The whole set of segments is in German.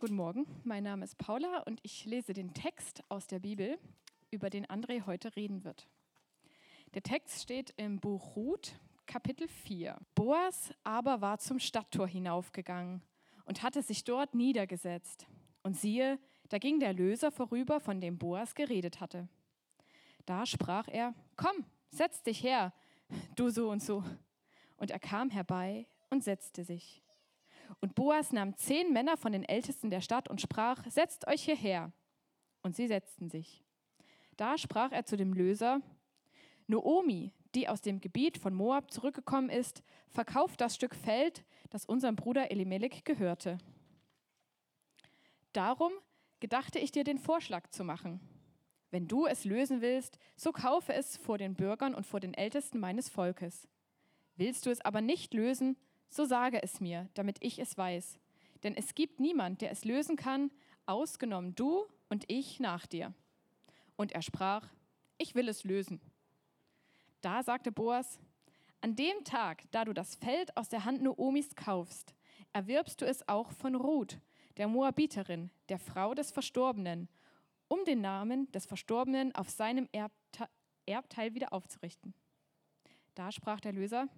Guten Morgen. Mein Name ist Paula und ich lese den Text aus der Bibel, über den André heute reden wird. Der Text steht im Buch Ruth, Kapitel 4. Boas aber war zum Stadttor hinaufgegangen und hatte sich dort niedergesetzt. Und siehe, da ging der Löser vorüber, von dem Boas geredet hatte. Da sprach er, komm, setz dich her, du so und so. Und er kam herbei und setzte sich. Und Boas nahm zehn Männer von den Ältesten der Stadt und sprach, setzt euch hierher. Und sie setzten sich. Da sprach er zu dem Löser, Noomi, die aus dem Gebiet von Moab zurückgekommen ist, verkauft das Stück Feld, das unserem Bruder Elimelech gehörte. Darum gedachte ich dir den Vorschlag zu machen. Wenn du es lösen willst, so kaufe es vor den Bürgern und vor den Ältesten meines Volkes. Willst du es aber nicht lösen, so sage es mir, damit ich es weiß. Denn es gibt niemand, der es lösen kann, ausgenommen du und ich nach dir. Und er sprach, ich will es lösen. Da sagte Boas, an dem Tag, da du das Feld aus der Hand Noomis kaufst, erwirbst du es auch von Ruth, der Moabiterin, der Frau des Verstorbenen, um den Namen des Verstorbenen auf seinem Erbteil wieder aufzurichten. Da sprach der Löser,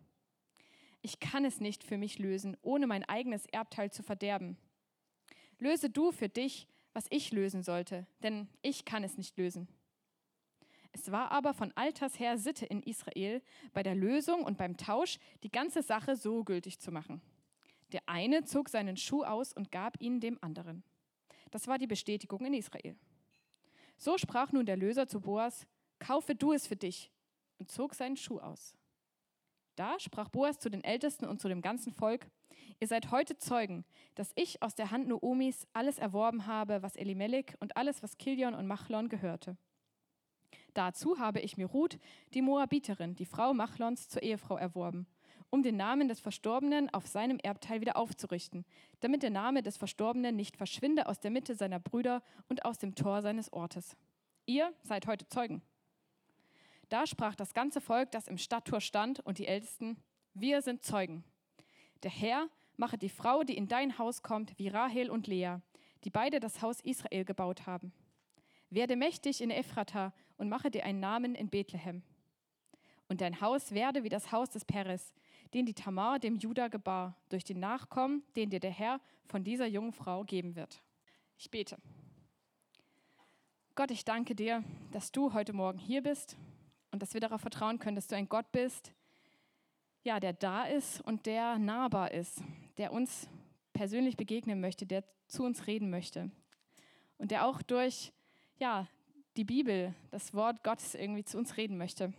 ich kann es nicht für mich lösen, ohne mein eigenes Erbteil zu verderben. Löse du für dich, was ich lösen sollte, denn ich kann es nicht lösen. Es war aber von alters her Sitte in Israel, bei der Lösung und beim Tausch die ganze Sache so gültig zu machen. Der eine zog seinen Schuh aus und gab ihn dem anderen. Das war die Bestätigung in Israel. So sprach nun der Löser zu Boas, kaufe du es für dich, und zog seinen Schuh aus. Da sprach Boas zu den Ältesten und zu dem ganzen Volk, ihr seid heute Zeugen, dass ich aus der Hand Noomis alles erworben habe, was Elimelech und alles, was Kilion und Machlon gehörte. Dazu habe ich mir Ruth, die Moabiterin, die Frau Machlons, zur Ehefrau erworben, um den Namen des Verstorbenen auf seinem Erbteil wieder aufzurichten, damit der Name des Verstorbenen nicht verschwinde aus der Mitte seiner Brüder und aus dem Tor seines Ortes. Ihr seid heute Zeugen. Da sprach das ganze Volk, das im Stadttor stand, und die Ältesten, wir sind Zeugen. Der Herr mache die Frau, die in dein Haus kommt, wie Rahel und Lea, die beide das Haus Israel gebaut haben. Werde mächtig in Ephrata und mache dir einen Namen in Bethlehem. Und dein Haus werde wie das Haus des Peres, den die Tamar dem Juda gebar, durch den Nachkommen, den dir der Herr von dieser jungen Frau geben wird. Ich bete. Gott, ich danke dir, dass du heute Morgen hier bist und dass wir darauf vertrauen können, dass du ein Gott bist, ja, der da ist und der nahbar ist, der uns persönlich begegnen möchte, der zu uns reden möchte und der auch durch ja, die Bibel, das Wort Gottes irgendwie zu uns reden möchte.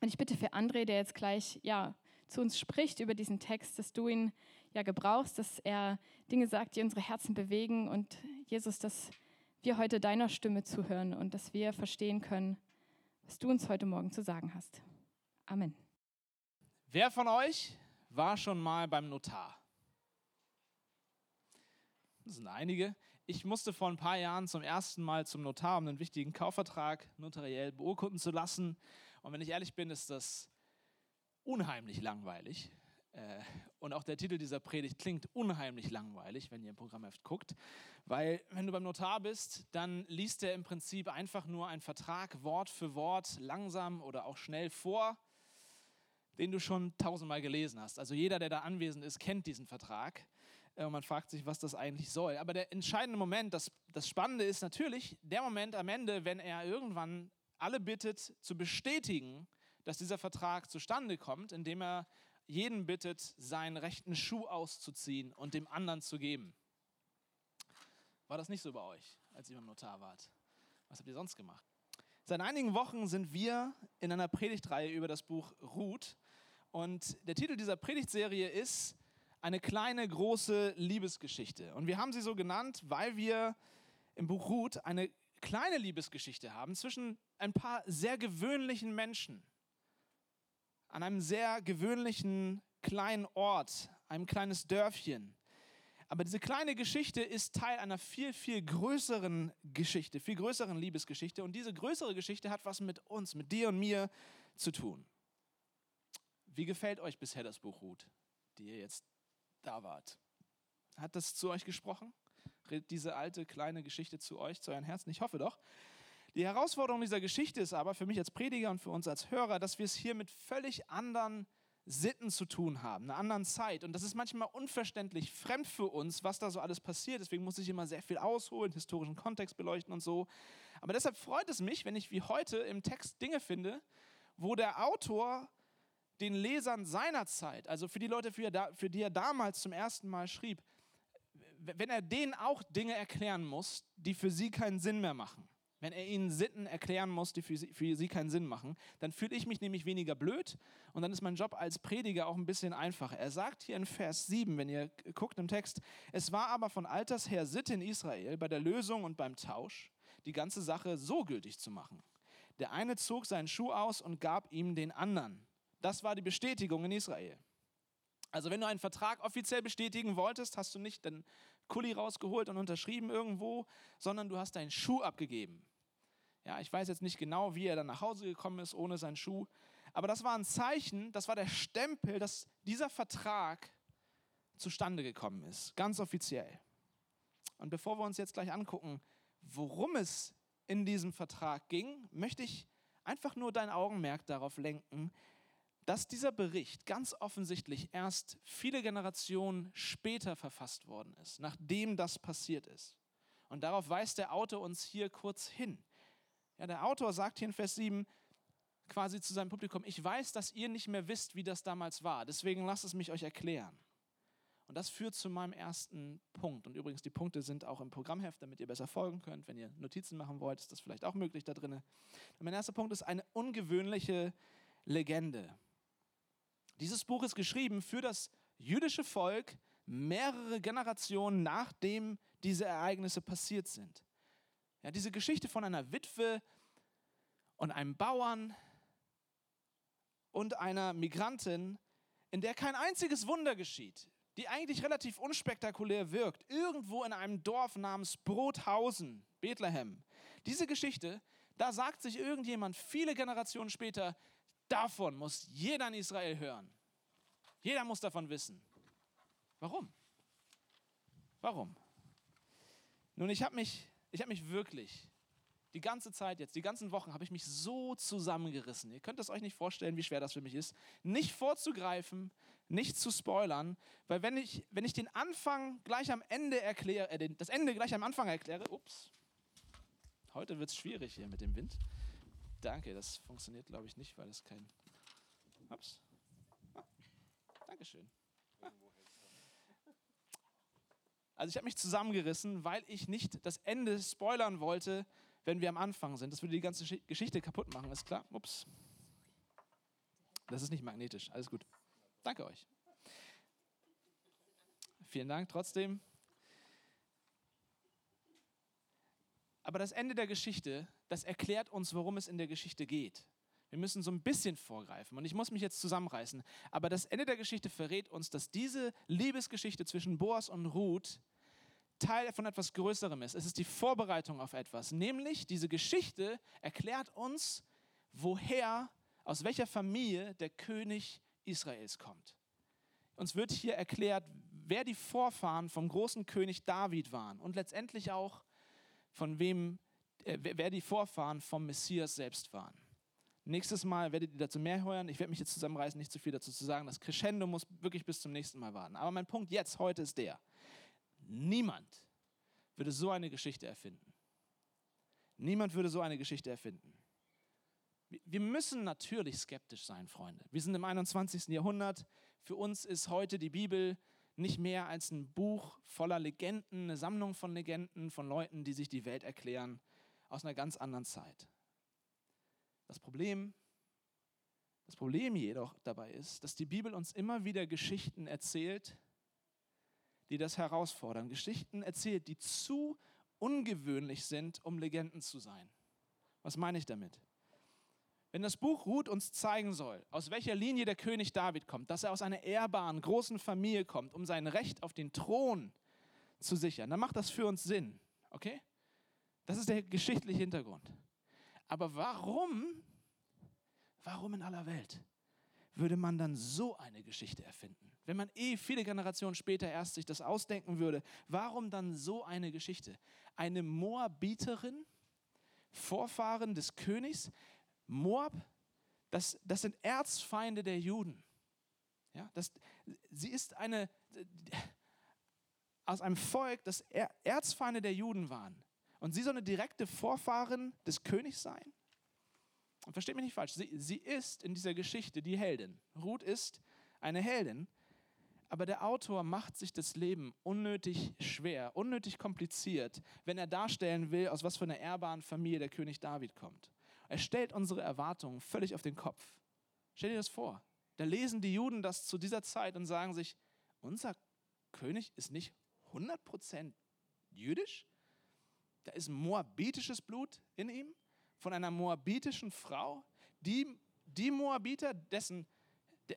Und ich bitte für André, der jetzt gleich ja, zu uns spricht über diesen Text, dass du ihn ja gebrauchst, dass er Dinge sagt, die unsere Herzen bewegen und Jesus, dass wir heute deiner Stimme zuhören und dass wir verstehen können, was du uns heute Morgen zu sagen hast. Amen. Wer von euch war schon mal beim Notar? Das sind einige. Ich musste vor ein paar Jahren zum ersten Mal zum Notar, um einen wichtigen Kaufvertrag notariell beurkunden zu lassen. Und wenn ich ehrlich bin, ist das unheimlich langweilig. Äh, und auch der Titel dieser Predigt klingt unheimlich langweilig, wenn ihr im Programmheft guckt, weil wenn du beim Notar bist, dann liest er im Prinzip einfach nur einen Vertrag Wort für Wort langsam oder auch schnell vor, den du schon tausendmal gelesen hast. Also jeder, der da anwesend ist, kennt diesen Vertrag äh, und man fragt sich, was das eigentlich soll. Aber der entscheidende Moment, das, das Spannende ist natürlich der Moment am Ende, wenn er irgendwann alle bittet zu bestätigen, dass dieser Vertrag zustande kommt, indem er jeden bittet, seinen rechten Schuh auszuziehen und dem anderen zu geben. War das nicht so bei euch, als ihr beim Notar wart? Was habt ihr sonst gemacht? Seit einigen Wochen sind wir in einer Predigtreihe über das Buch Ruth. Und der Titel dieser Predigtserie ist eine kleine, große Liebesgeschichte. Und wir haben sie so genannt, weil wir im Buch Ruth eine kleine Liebesgeschichte haben zwischen ein paar sehr gewöhnlichen Menschen an einem sehr gewöhnlichen kleinen Ort, einem kleines Dörfchen. Aber diese kleine Geschichte ist Teil einer viel, viel größeren Geschichte, viel größeren Liebesgeschichte. Und diese größere Geschichte hat was mit uns, mit dir und mir zu tun. Wie gefällt euch bisher das Buch Ruth, die ihr jetzt da wart? Hat das zu euch gesprochen? redet diese alte kleine Geschichte zu euch, zu euren Herzen. Ich hoffe doch. Die Herausforderung dieser Geschichte ist aber für mich als Prediger und für uns als Hörer, dass wir es hier mit völlig anderen Sitten zu tun haben, einer anderen Zeit. Und das ist manchmal unverständlich fremd für uns, was da so alles passiert. Deswegen muss ich immer sehr viel ausholen, historischen Kontext beleuchten und so. Aber deshalb freut es mich, wenn ich wie heute im Text Dinge finde, wo der Autor den Lesern seiner Zeit, also für die Leute, für die er damals zum ersten Mal schrieb, wenn er denen auch Dinge erklären muss, die für sie keinen Sinn mehr machen wenn er ihnen Sitten erklären muss, die für sie, für sie keinen Sinn machen, dann fühle ich mich nämlich weniger blöd und dann ist mein Job als Prediger auch ein bisschen einfacher. Er sagt hier in Vers 7, wenn ihr guckt im Text, es war aber von alters her Sitte in Israel bei der Lösung und beim Tausch, die ganze Sache so gültig zu machen. Der eine zog seinen Schuh aus und gab ihm den anderen. Das war die Bestätigung in Israel. Also wenn du einen Vertrag offiziell bestätigen wolltest, hast du nicht den Kuli rausgeholt und unterschrieben irgendwo, sondern du hast deinen Schuh abgegeben. Ja, ich weiß jetzt nicht genau, wie er dann nach Hause gekommen ist ohne seinen Schuh. Aber das war ein Zeichen, das war der Stempel, dass dieser Vertrag zustande gekommen ist, ganz offiziell. Und bevor wir uns jetzt gleich angucken, worum es in diesem Vertrag ging, möchte ich einfach nur dein Augenmerk darauf lenken, dass dieser Bericht ganz offensichtlich erst viele Generationen später verfasst worden ist, nachdem das passiert ist. Und darauf weist der Autor uns hier kurz hin. Ja, der Autor sagt hier in Vers 7 quasi zu seinem Publikum, ich weiß, dass ihr nicht mehr wisst, wie das damals war, deswegen lasst es mich euch erklären. Und das führt zu meinem ersten Punkt. Und übrigens, die Punkte sind auch im Programmheft, damit ihr besser folgen könnt. Wenn ihr Notizen machen wollt, ist das vielleicht auch möglich da drin. mein erster Punkt ist eine ungewöhnliche Legende. Dieses Buch ist geschrieben für das jüdische Volk mehrere Generationen nachdem diese Ereignisse passiert sind. Ja, diese Geschichte von einer Witwe und einem Bauern und einer Migrantin, in der kein einziges Wunder geschieht, die eigentlich relativ unspektakulär wirkt, irgendwo in einem Dorf namens Brothausen, Bethlehem. Diese Geschichte, da sagt sich irgendjemand viele Generationen später, davon muss jeder in Israel hören. Jeder muss davon wissen. Warum? Warum? Nun, ich habe mich ich habe mich wirklich die ganze Zeit jetzt, die ganzen Wochen, habe ich mich so zusammengerissen. Ihr könnt es euch nicht vorstellen, wie schwer das für mich ist, nicht vorzugreifen, nicht zu spoilern, weil wenn ich, wenn ich den Anfang gleich am Ende erkläre, äh, das Ende gleich am Anfang erkläre, ups, heute wird es schwierig hier mit dem Wind. Danke, das funktioniert glaube ich nicht, weil es kein, ups, ah, Dankeschön. Also ich habe mich zusammengerissen, weil ich nicht das Ende spoilern wollte, wenn wir am Anfang sind. Das würde die ganze Geschichte kaputt machen, ist klar? Ups. Das ist nicht magnetisch, alles gut. Danke euch. Vielen Dank trotzdem. Aber das Ende der Geschichte, das erklärt uns, worum es in der Geschichte geht. Wir müssen so ein bisschen vorgreifen und ich muss mich jetzt zusammenreißen. Aber das Ende der Geschichte verrät uns, dass diese Liebesgeschichte zwischen Boas und Ruth Teil von etwas Größerem ist. Es ist die Vorbereitung auf etwas. Nämlich diese Geschichte erklärt uns, woher, aus welcher Familie der König Israels kommt. Uns wird hier erklärt, wer die Vorfahren vom großen König David waren und letztendlich auch von wem, äh, wer die Vorfahren vom Messias selbst waren. Nächstes Mal werdet ihr dazu mehr hören. Ich werde mich jetzt zusammenreißen, nicht zu viel dazu zu sagen. Das Crescendo muss wirklich bis zum nächsten Mal warten. Aber mein Punkt jetzt, heute ist der. Niemand würde so eine Geschichte erfinden. Niemand würde so eine Geschichte erfinden. Wir müssen natürlich skeptisch sein, Freunde. Wir sind im 21. Jahrhundert. Für uns ist heute die Bibel nicht mehr als ein Buch voller Legenden, eine Sammlung von Legenden, von Leuten, die sich die Welt erklären, aus einer ganz anderen Zeit. Das Problem, das Problem jedoch dabei ist, dass die Bibel uns immer wieder Geschichten erzählt, die das herausfordern. Geschichten erzählt, die zu ungewöhnlich sind, um Legenden zu sein. Was meine ich damit? Wenn das Buch Ruth uns zeigen soll, aus welcher Linie der König David kommt, dass er aus einer ehrbaren, großen Familie kommt, um sein Recht auf den Thron zu sichern, dann macht das für uns Sinn. Okay? Das ist der geschichtliche Hintergrund. Aber warum, warum in aller Welt würde man dann so eine Geschichte erfinden? Wenn man eh viele Generationen später erst sich das ausdenken würde, warum dann so eine Geschichte? Eine Moabiterin, Vorfahren des Königs, Moab, das, das sind Erzfeinde der Juden. Ja, das, sie ist eine, aus einem Volk, das Erzfeinde der Juden waren. Und sie soll eine direkte Vorfahrin des Königs sein? Und versteht mich nicht falsch, sie, sie ist in dieser Geschichte die Heldin. Ruth ist eine Heldin, aber der Autor macht sich das Leben unnötig schwer, unnötig kompliziert, wenn er darstellen will, aus was für einer ehrbaren Familie der König David kommt. Er stellt unsere Erwartungen völlig auf den Kopf. Stell dir das vor. Da lesen die Juden das zu dieser Zeit und sagen sich, unser König ist nicht 100% jüdisch? Da ist moabitisches Blut in ihm? von einer moabitischen Frau, die, die Moabiter, dessen,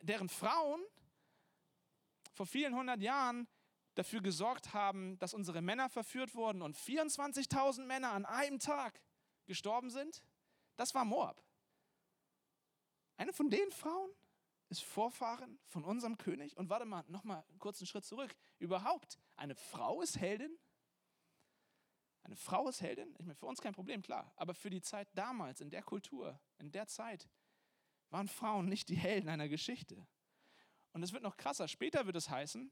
deren Frauen vor vielen hundert Jahren dafür gesorgt haben, dass unsere Männer verführt wurden und 24.000 Männer an einem Tag gestorben sind, das war Moab. Eine von den Frauen ist Vorfahren von unserem König. Und warte mal, nochmal einen kurzen Schritt zurück. Überhaupt, eine Frau ist Heldin? Eine Frau ist Heldin? Ich meine, für uns kein Problem, klar. Aber für die Zeit damals, in der Kultur, in der Zeit, waren Frauen nicht die Helden einer Geschichte. Und es wird noch krasser. Später wird es heißen,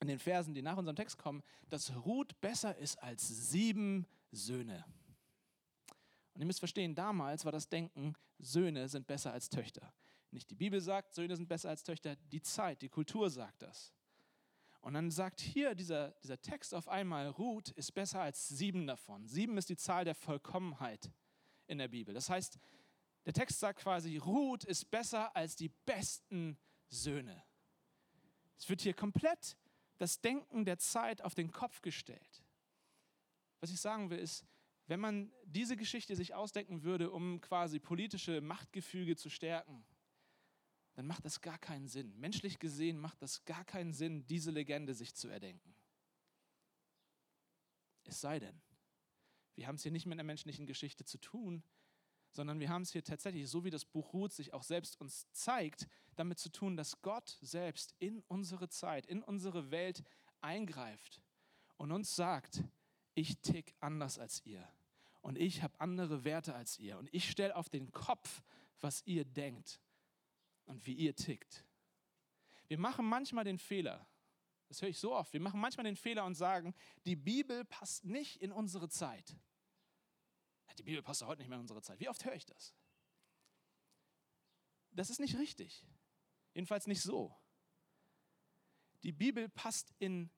in den Versen, die nach unserem Text kommen, dass Ruth besser ist als sieben Söhne. Und ihr müsst verstehen, damals war das Denken, Söhne sind besser als Töchter. Nicht die Bibel sagt, Söhne sind besser als Töchter, die Zeit, die Kultur sagt das. Und dann sagt hier dieser, dieser Text auf einmal, Ruth ist besser als sieben davon. Sieben ist die Zahl der Vollkommenheit in der Bibel. Das heißt, der Text sagt quasi, Ruth ist besser als die besten Söhne. Es wird hier komplett das Denken der Zeit auf den Kopf gestellt. Was ich sagen will, ist, wenn man diese Geschichte sich ausdenken würde, um quasi politische Machtgefüge zu stärken, dann macht das gar keinen Sinn. Menschlich gesehen macht das gar keinen Sinn, diese Legende sich zu erdenken. Es sei denn, wir haben es hier nicht mit einer menschlichen Geschichte zu tun, sondern wir haben es hier tatsächlich, so wie das Buch Ruth sich auch selbst uns zeigt, damit zu tun, dass Gott selbst in unsere Zeit, in unsere Welt eingreift und uns sagt, ich tick anders als ihr und ich habe andere Werte als ihr und ich stelle auf den Kopf, was ihr denkt und wie ihr tickt. Wir machen manchmal den Fehler, das höre ich so oft, wir machen manchmal den Fehler und sagen, die Bibel passt nicht in unsere Zeit. Die Bibel passt heute nicht mehr in unsere Zeit. Wie oft höre ich das? Das ist nicht richtig. Jedenfalls nicht so. Die Bibel passt in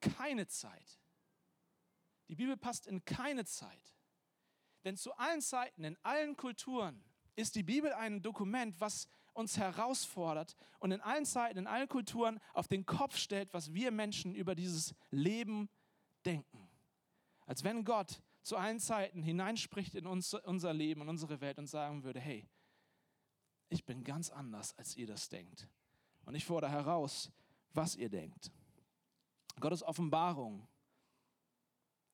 keine Zeit. Die Bibel passt in keine Zeit. Denn zu allen Zeiten, in allen Kulturen ist die Bibel ein Dokument, was uns herausfordert und in allen Zeiten, in allen Kulturen auf den Kopf stellt, was wir Menschen über dieses Leben denken. Als wenn Gott zu allen Zeiten hineinspricht in uns, unser Leben und unsere Welt und sagen würde, hey, ich bin ganz anders, als ihr das denkt. Und ich fordere heraus, was ihr denkt. Gottes Offenbarung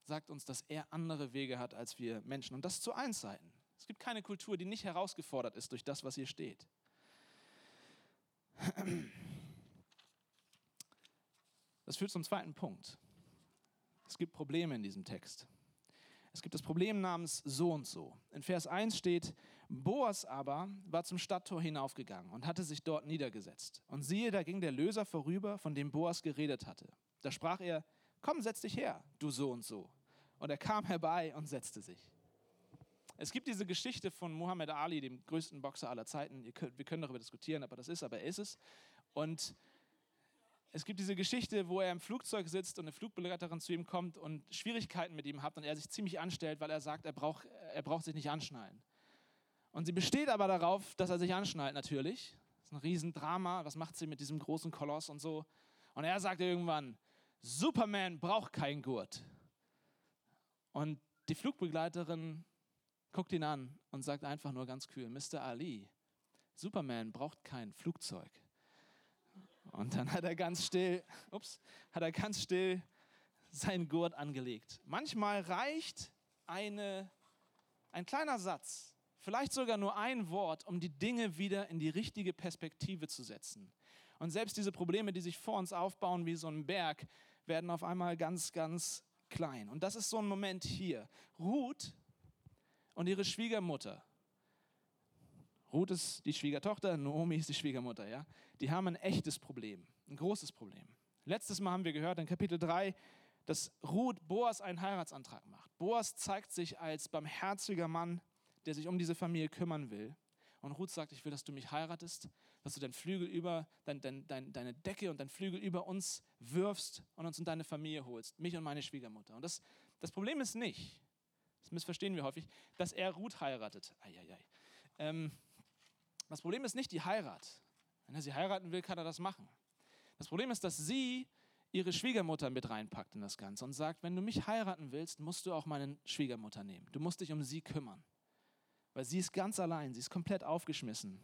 sagt uns, dass er andere Wege hat als wir Menschen. Und das zu allen Zeiten. Es gibt keine Kultur, die nicht herausgefordert ist durch das, was hier steht. Das führt zum zweiten Punkt. Es gibt Probleme in diesem Text. Es gibt das Problem namens so und so. In Vers 1 steht, Boas aber war zum Stadttor hinaufgegangen und hatte sich dort niedergesetzt. Und siehe, da ging der Löser vorüber, von dem Boas geredet hatte. Da sprach er, komm, setz dich her, du so und so. Und er kam herbei und setzte sich. Es gibt diese Geschichte von Muhammad Ali, dem größten Boxer aller Zeiten. Könnt, wir können darüber diskutieren, aber das ist, aber er ist es. Und es gibt diese Geschichte, wo er im Flugzeug sitzt und eine Flugbegleiterin zu ihm kommt und Schwierigkeiten mit ihm hat und er sich ziemlich anstellt, weil er sagt, er braucht, er braucht sich nicht anschnallen. Und sie besteht aber darauf, dass er sich anschnallt natürlich. Das ist ein Riesendrama. Was macht sie mit diesem großen Koloss und so? Und er sagt irgendwann, Superman braucht keinen Gurt. Und die Flugbegleiterin guckt ihn an und sagt einfach nur ganz kühl, Mr. Ali, Superman braucht kein Flugzeug. Und dann hat er ganz still, ups, hat er ganz still seinen Gurt angelegt. Manchmal reicht eine, ein kleiner Satz Vielleicht sogar nur ein Wort, um die Dinge wieder in die richtige Perspektive zu setzen. Und selbst diese Probleme, die sich vor uns aufbauen wie so ein Berg, werden auf einmal ganz, ganz klein. Und das ist so ein Moment hier. Ruth und ihre Schwiegermutter. Ruth ist die Schwiegertochter, Naomi ist die Schwiegermutter, ja. Die haben ein echtes Problem, ein großes Problem. Letztes Mal haben wir gehört in Kapitel 3, dass Ruth Boas einen Heiratsantrag macht. Boas zeigt sich als barmherziger Mann, der sich um diese Familie kümmern will. Und Ruth sagt, ich will, dass du mich heiratest, dass du dein Flügel über, dein, dein, dein, deine Decke und dein Flügel über uns wirfst und uns in deine Familie holst, mich und meine Schwiegermutter. Und das, das Problem ist nicht, das missverstehen wir häufig, dass er Ruth heiratet. Ähm, das Problem ist nicht die Heirat. Wenn er sie heiraten will, kann er das machen. Das Problem ist, dass sie ihre Schwiegermutter mit reinpackt in das Ganze und sagt, wenn du mich heiraten willst, musst du auch meine Schwiegermutter nehmen. Du musst dich um sie kümmern. Weil sie ist ganz allein, sie ist komplett aufgeschmissen.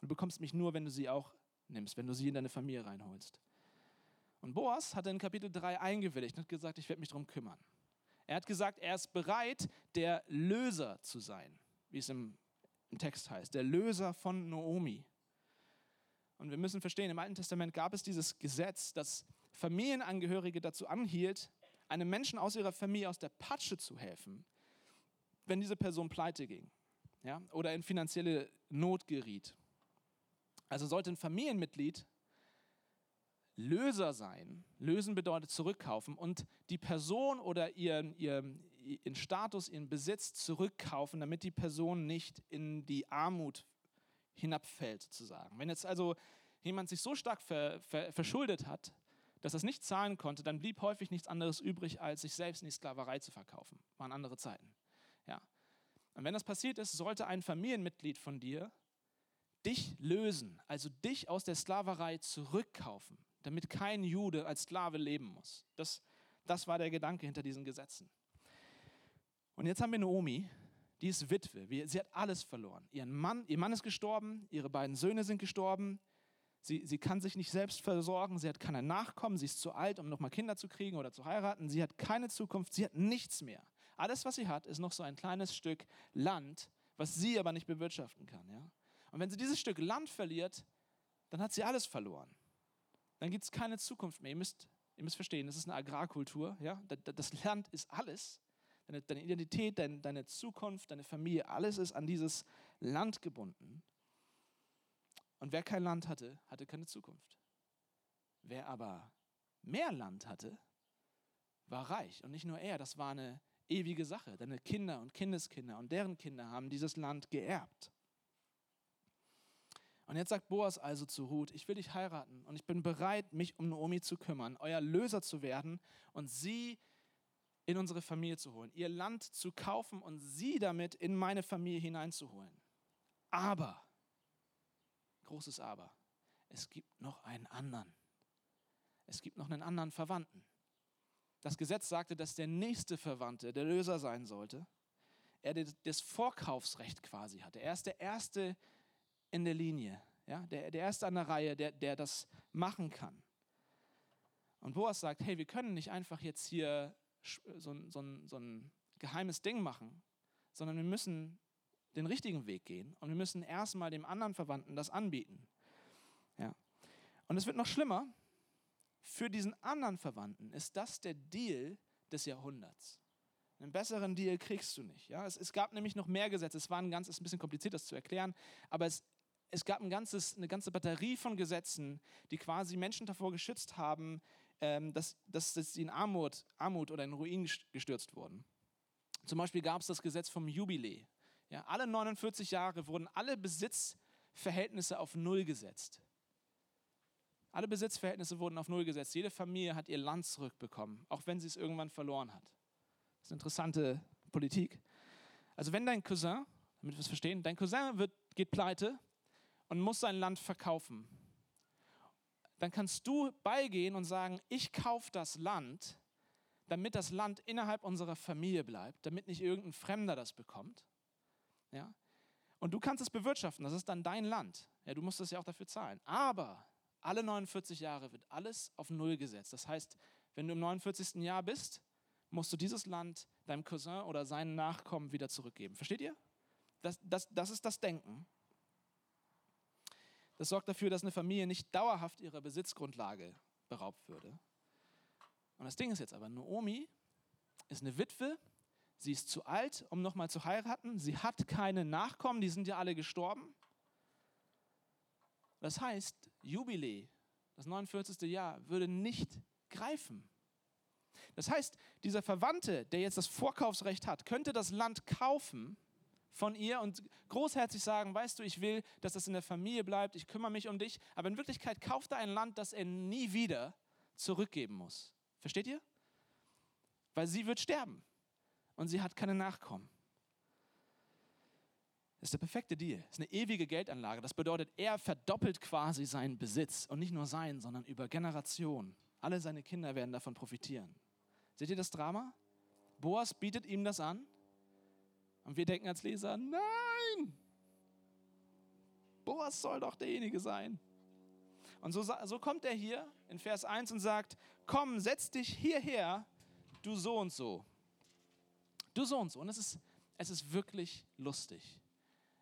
Du bekommst mich nur, wenn du sie auch nimmst, wenn du sie in deine Familie reinholst. Und Boas hat in Kapitel 3 eingewilligt und hat gesagt, ich werde mich darum kümmern. Er hat gesagt, er ist bereit, der Löser zu sein, wie es im, im Text heißt, der Löser von Naomi. Und wir müssen verstehen, im Alten Testament gab es dieses Gesetz, das Familienangehörige dazu anhielt, einem Menschen aus ihrer Familie aus der Patsche zu helfen, wenn diese Person pleite ging ja, oder in finanzielle Not geriet. Also sollte ein Familienmitglied Löser sein. Lösen bedeutet zurückkaufen und die Person oder ihren, ihren, ihren Status, ihren Besitz zurückkaufen, damit die Person nicht in die Armut hinabfällt, sozusagen. Wenn jetzt also jemand sich so stark ver, ver, verschuldet hat, dass er es nicht zahlen konnte, dann blieb häufig nichts anderes übrig, als sich selbst in die Sklaverei zu verkaufen. Waren andere Zeiten. Und wenn das passiert ist, sollte ein Familienmitglied von dir dich lösen, also dich aus der Sklaverei zurückkaufen, damit kein Jude als Sklave leben muss. Das, das war der Gedanke hinter diesen Gesetzen. Und jetzt haben wir Naomi, die ist Witwe. Sie hat alles verloren. Ihren Mann, ihr Mann ist gestorben, ihre beiden Söhne sind gestorben. Sie, sie kann sich nicht selbst versorgen, sie hat keine Nachkommen, sie ist zu alt, um nochmal Kinder zu kriegen oder zu heiraten. Sie hat keine Zukunft, sie hat nichts mehr. Alles, was sie hat, ist noch so ein kleines Stück Land, was sie aber nicht bewirtschaften kann. Ja? Und wenn sie dieses Stück Land verliert, dann hat sie alles verloren. Dann gibt es keine Zukunft mehr. Ihr müsst, ihr müsst verstehen, das ist eine Agrarkultur. Ja? Das Land ist alles deine, deine Identität, dein, deine Zukunft, deine Familie, alles ist an dieses Land gebunden. Und wer kein Land hatte, hatte keine Zukunft. Wer aber mehr Land hatte, war reich. Und nicht nur er, das war eine ewige Sache. Deine Kinder und Kindeskinder und deren Kinder haben dieses Land geerbt. Und jetzt sagt Boas also zu Ruth, ich will dich heiraten und ich bin bereit, mich um Naomi zu kümmern, euer Löser zu werden und sie in unsere Familie zu holen, ihr Land zu kaufen und sie damit in meine Familie hineinzuholen. Aber, großes Aber, es gibt noch einen anderen. Es gibt noch einen anderen Verwandten. Das Gesetz sagte, dass der nächste Verwandte der Löser sein sollte. Er das Vorkaufsrecht quasi hatte. Er ist der Erste in der Linie, ja? der, der Erste an der Reihe, der, der das machen kann. Und Boas sagt, hey, wir können nicht einfach jetzt hier so, so, so ein geheimes Ding machen, sondern wir müssen den richtigen Weg gehen und wir müssen erstmal dem anderen Verwandten das anbieten. Ja. Und es wird noch schlimmer. Für diesen anderen Verwandten ist das der Deal des Jahrhunderts. Einen besseren Deal kriegst du nicht. Ja? Es, es gab nämlich noch mehr Gesetze. Es war ein ganz, ist ein bisschen kompliziert, das zu erklären, aber es, es gab ein ganzes, eine ganze Batterie von Gesetzen, die quasi Menschen davor geschützt haben, ähm, dass, dass, dass sie in Armut, Armut oder in Ruin gestürzt wurden. Zum Beispiel gab es das Gesetz vom Jubiläe. Ja, alle 49 Jahre wurden alle Besitzverhältnisse auf Null gesetzt. Alle Besitzverhältnisse wurden auf Null gesetzt. Jede Familie hat ihr Land zurückbekommen, auch wenn sie es irgendwann verloren hat. Das ist eine interessante Politik. Also wenn dein Cousin, damit wir es verstehen, dein Cousin wird, geht pleite und muss sein Land verkaufen dann kannst du beigehen und sagen, ich kaufe das Land, damit das Land innerhalb unserer Familie bleibt, damit nicht irgendein Fremder das bekommt. Ja? Und du kannst es bewirtschaften, das ist dann dein Land. Ja, du musst es ja auch dafür zahlen. Aber alle 49 Jahre wird alles auf Null gesetzt. Das heißt, wenn du im 49. Jahr bist, musst du dieses Land deinem Cousin oder seinen Nachkommen wieder zurückgeben. Versteht ihr? Das, das, das ist das Denken. Das sorgt dafür, dass eine Familie nicht dauerhaft ihrer Besitzgrundlage beraubt würde. Und das Ding ist jetzt aber, Naomi ist eine Witwe, sie ist zu alt, um nochmal zu heiraten, sie hat keine Nachkommen, die sind ja alle gestorben. Das heißt, Jubiläe, das 49. Jahr, würde nicht greifen. Das heißt, dieser Verwandte, der jetzt das Vorkaufsrecht hat, könnte das Land kaufen von ihr und großherzig sagen, weißt du, ich will, dass das in der Familie bleibt, ich kümmere mich um dich, aber in Wirklichkeit kauft er ein Land, das er nie wieder zurückgeben muss. Versteht ihr? Weil sie wird sterben und sie hat keine Nachkommen. Das ist der perfekte Deal. Das ist eine ewige Geldanlage. Das bedeutet, er verdoppelt quasi seinen Besitz und nicht nur seinen, sondern über Generationen. Alle seine Kinder werden davon profitieren. Seht ihr das Drama? Boas bietet ihm das an und wir denken als Leser, nein, Boas soll doch derjenige sein. Und so, so kommt er hier in Vers 1 und sagt, komm, setz dich hierher, du so und so. Du so und so. Und es ist, es ist wirklich lustig.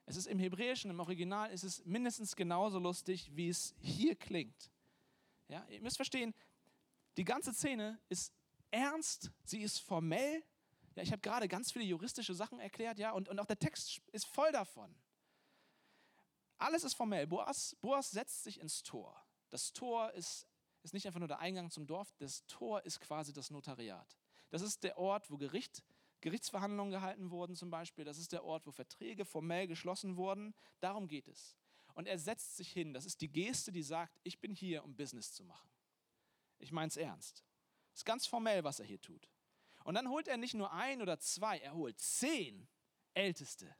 Es ist im Hebräischen, im Original, ist es mindestens genauso lustig, wie es hier klingt. Ja, ihr müsst verstehen, die ganze Szene ist ernst, sie ist formell. Ja, ich habe gerade ganz viele juristische Sachen erklärt, ja, und, und auch der Text ist voll davon. Alles ist formell. Boas, Boas setzt sich ins Tor. Das Tor ist, ist nicht einfach nur der Eingang zum Dorf, das Tor ist quasi das Notariat. Das ist der Ort, wo Gericht Gerichtsverhandlungen gehalten wurden zum Beispiel. Das ist der Ort, wo Verträge formell geschlossen wurden. Darum geht es. Und er setzt sich hin. Das ist die Geste, die sagt, ich bin hier, um Business zu machen. Ich meine es ernst. Ist ganz formell, was er hier tut. Und dann holt er nicht nur ein oder zwei, er holt zehn Älteste.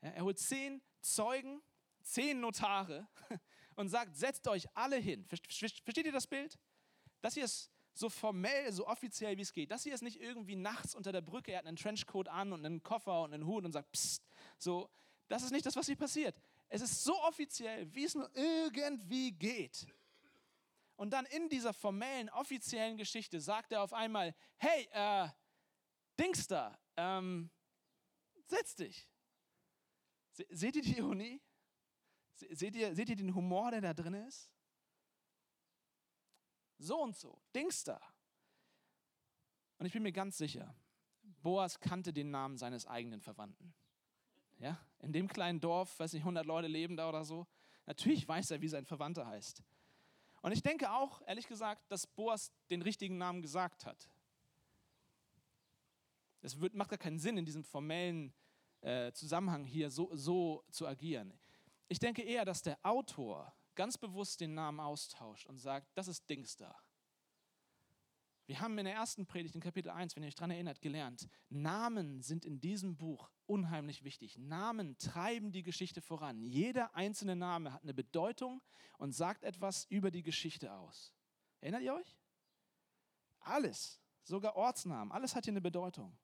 Er holt zehn Zeugen, zehn Notare und sagt, setzt euch alle hin. Versteht ihr das Bild? Das hier ist so formell, so offiziell wie es geht. Das hier ist nicht irgendwie nachts unter der Brücke, er hat einen Trenchcoat an und einen Koffer und einen Hut und sagt, psst, so, das ist nicht das, was hier passiert. Es ist so offiziell, wie es nur irgendwie geht. Und dann in dieser formellen, offiziellen Geschichte sagt er auf einmal, hey, äh, Dings da, ähm, setz dich. seht ihr die Ironie? seht, ihr, seht ihr den Humor, der da drin ist? So und so, Dings da. Und ich bin mir ganz sicher, Boas kannte den Namen seines eigenen Verwandten. Ja, in dem kleinen Dorf, weiß nicht, 100 Leute leben da oder so. Natürlich weiß er, wie sein Verwandter heißt. Und ich denke auch, ehrlich gesagt, dass Boas den richtigen Namen gesagt hat. Es macht gar keinen Sinn, in diesem formellen äh, Zusammenhang hier so, so zu agieren. Ich denke eher, dass der Autor ganz bewusst den Namen austauscht und sagt, das ist Dings da. Wir haben in der ersten Predigt in Kapitel 1, wenn ihr euch daran erinnert, gelernt, Namen sind in diesem Buch unheimlich wichtig. Namen treiben die Geschichte voran. Jeder einzelne Name hat eine Bedeutung und sagt etwas über die Geschichte aus. Erinnert ihr euch? Alles, sogar Ortsnamen, alles hat hier eine Bedeutung.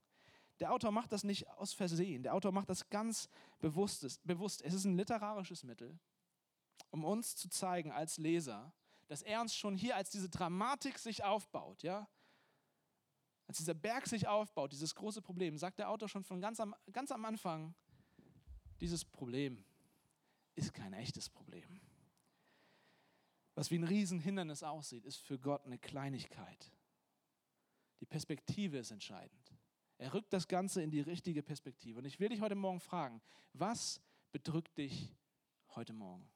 Der Autor macht das nicht aus Versehen, der Autor macht das ganz bewusst. Es ist ein literarisches Mittel, um uns zu zeigen als Leser, dass er uns schon hier als diese Dramatik sich aufbaut, ja, als dieser Berg sich aufbaut, dieses große Problem, sagt der Autor schon von ganz am, ganz am Anfang, dieses Problem ist kein echtes Problem. Was wie ein Riesenhindernis aussieht, ist für Gott eine Kleinigkeit. Die Perspektive ist entscheidend. Er rückt das Ganze in die richtige Perspektive. Und ich will dich heute Morgen fragen, was bedrückt dich heute Morgen?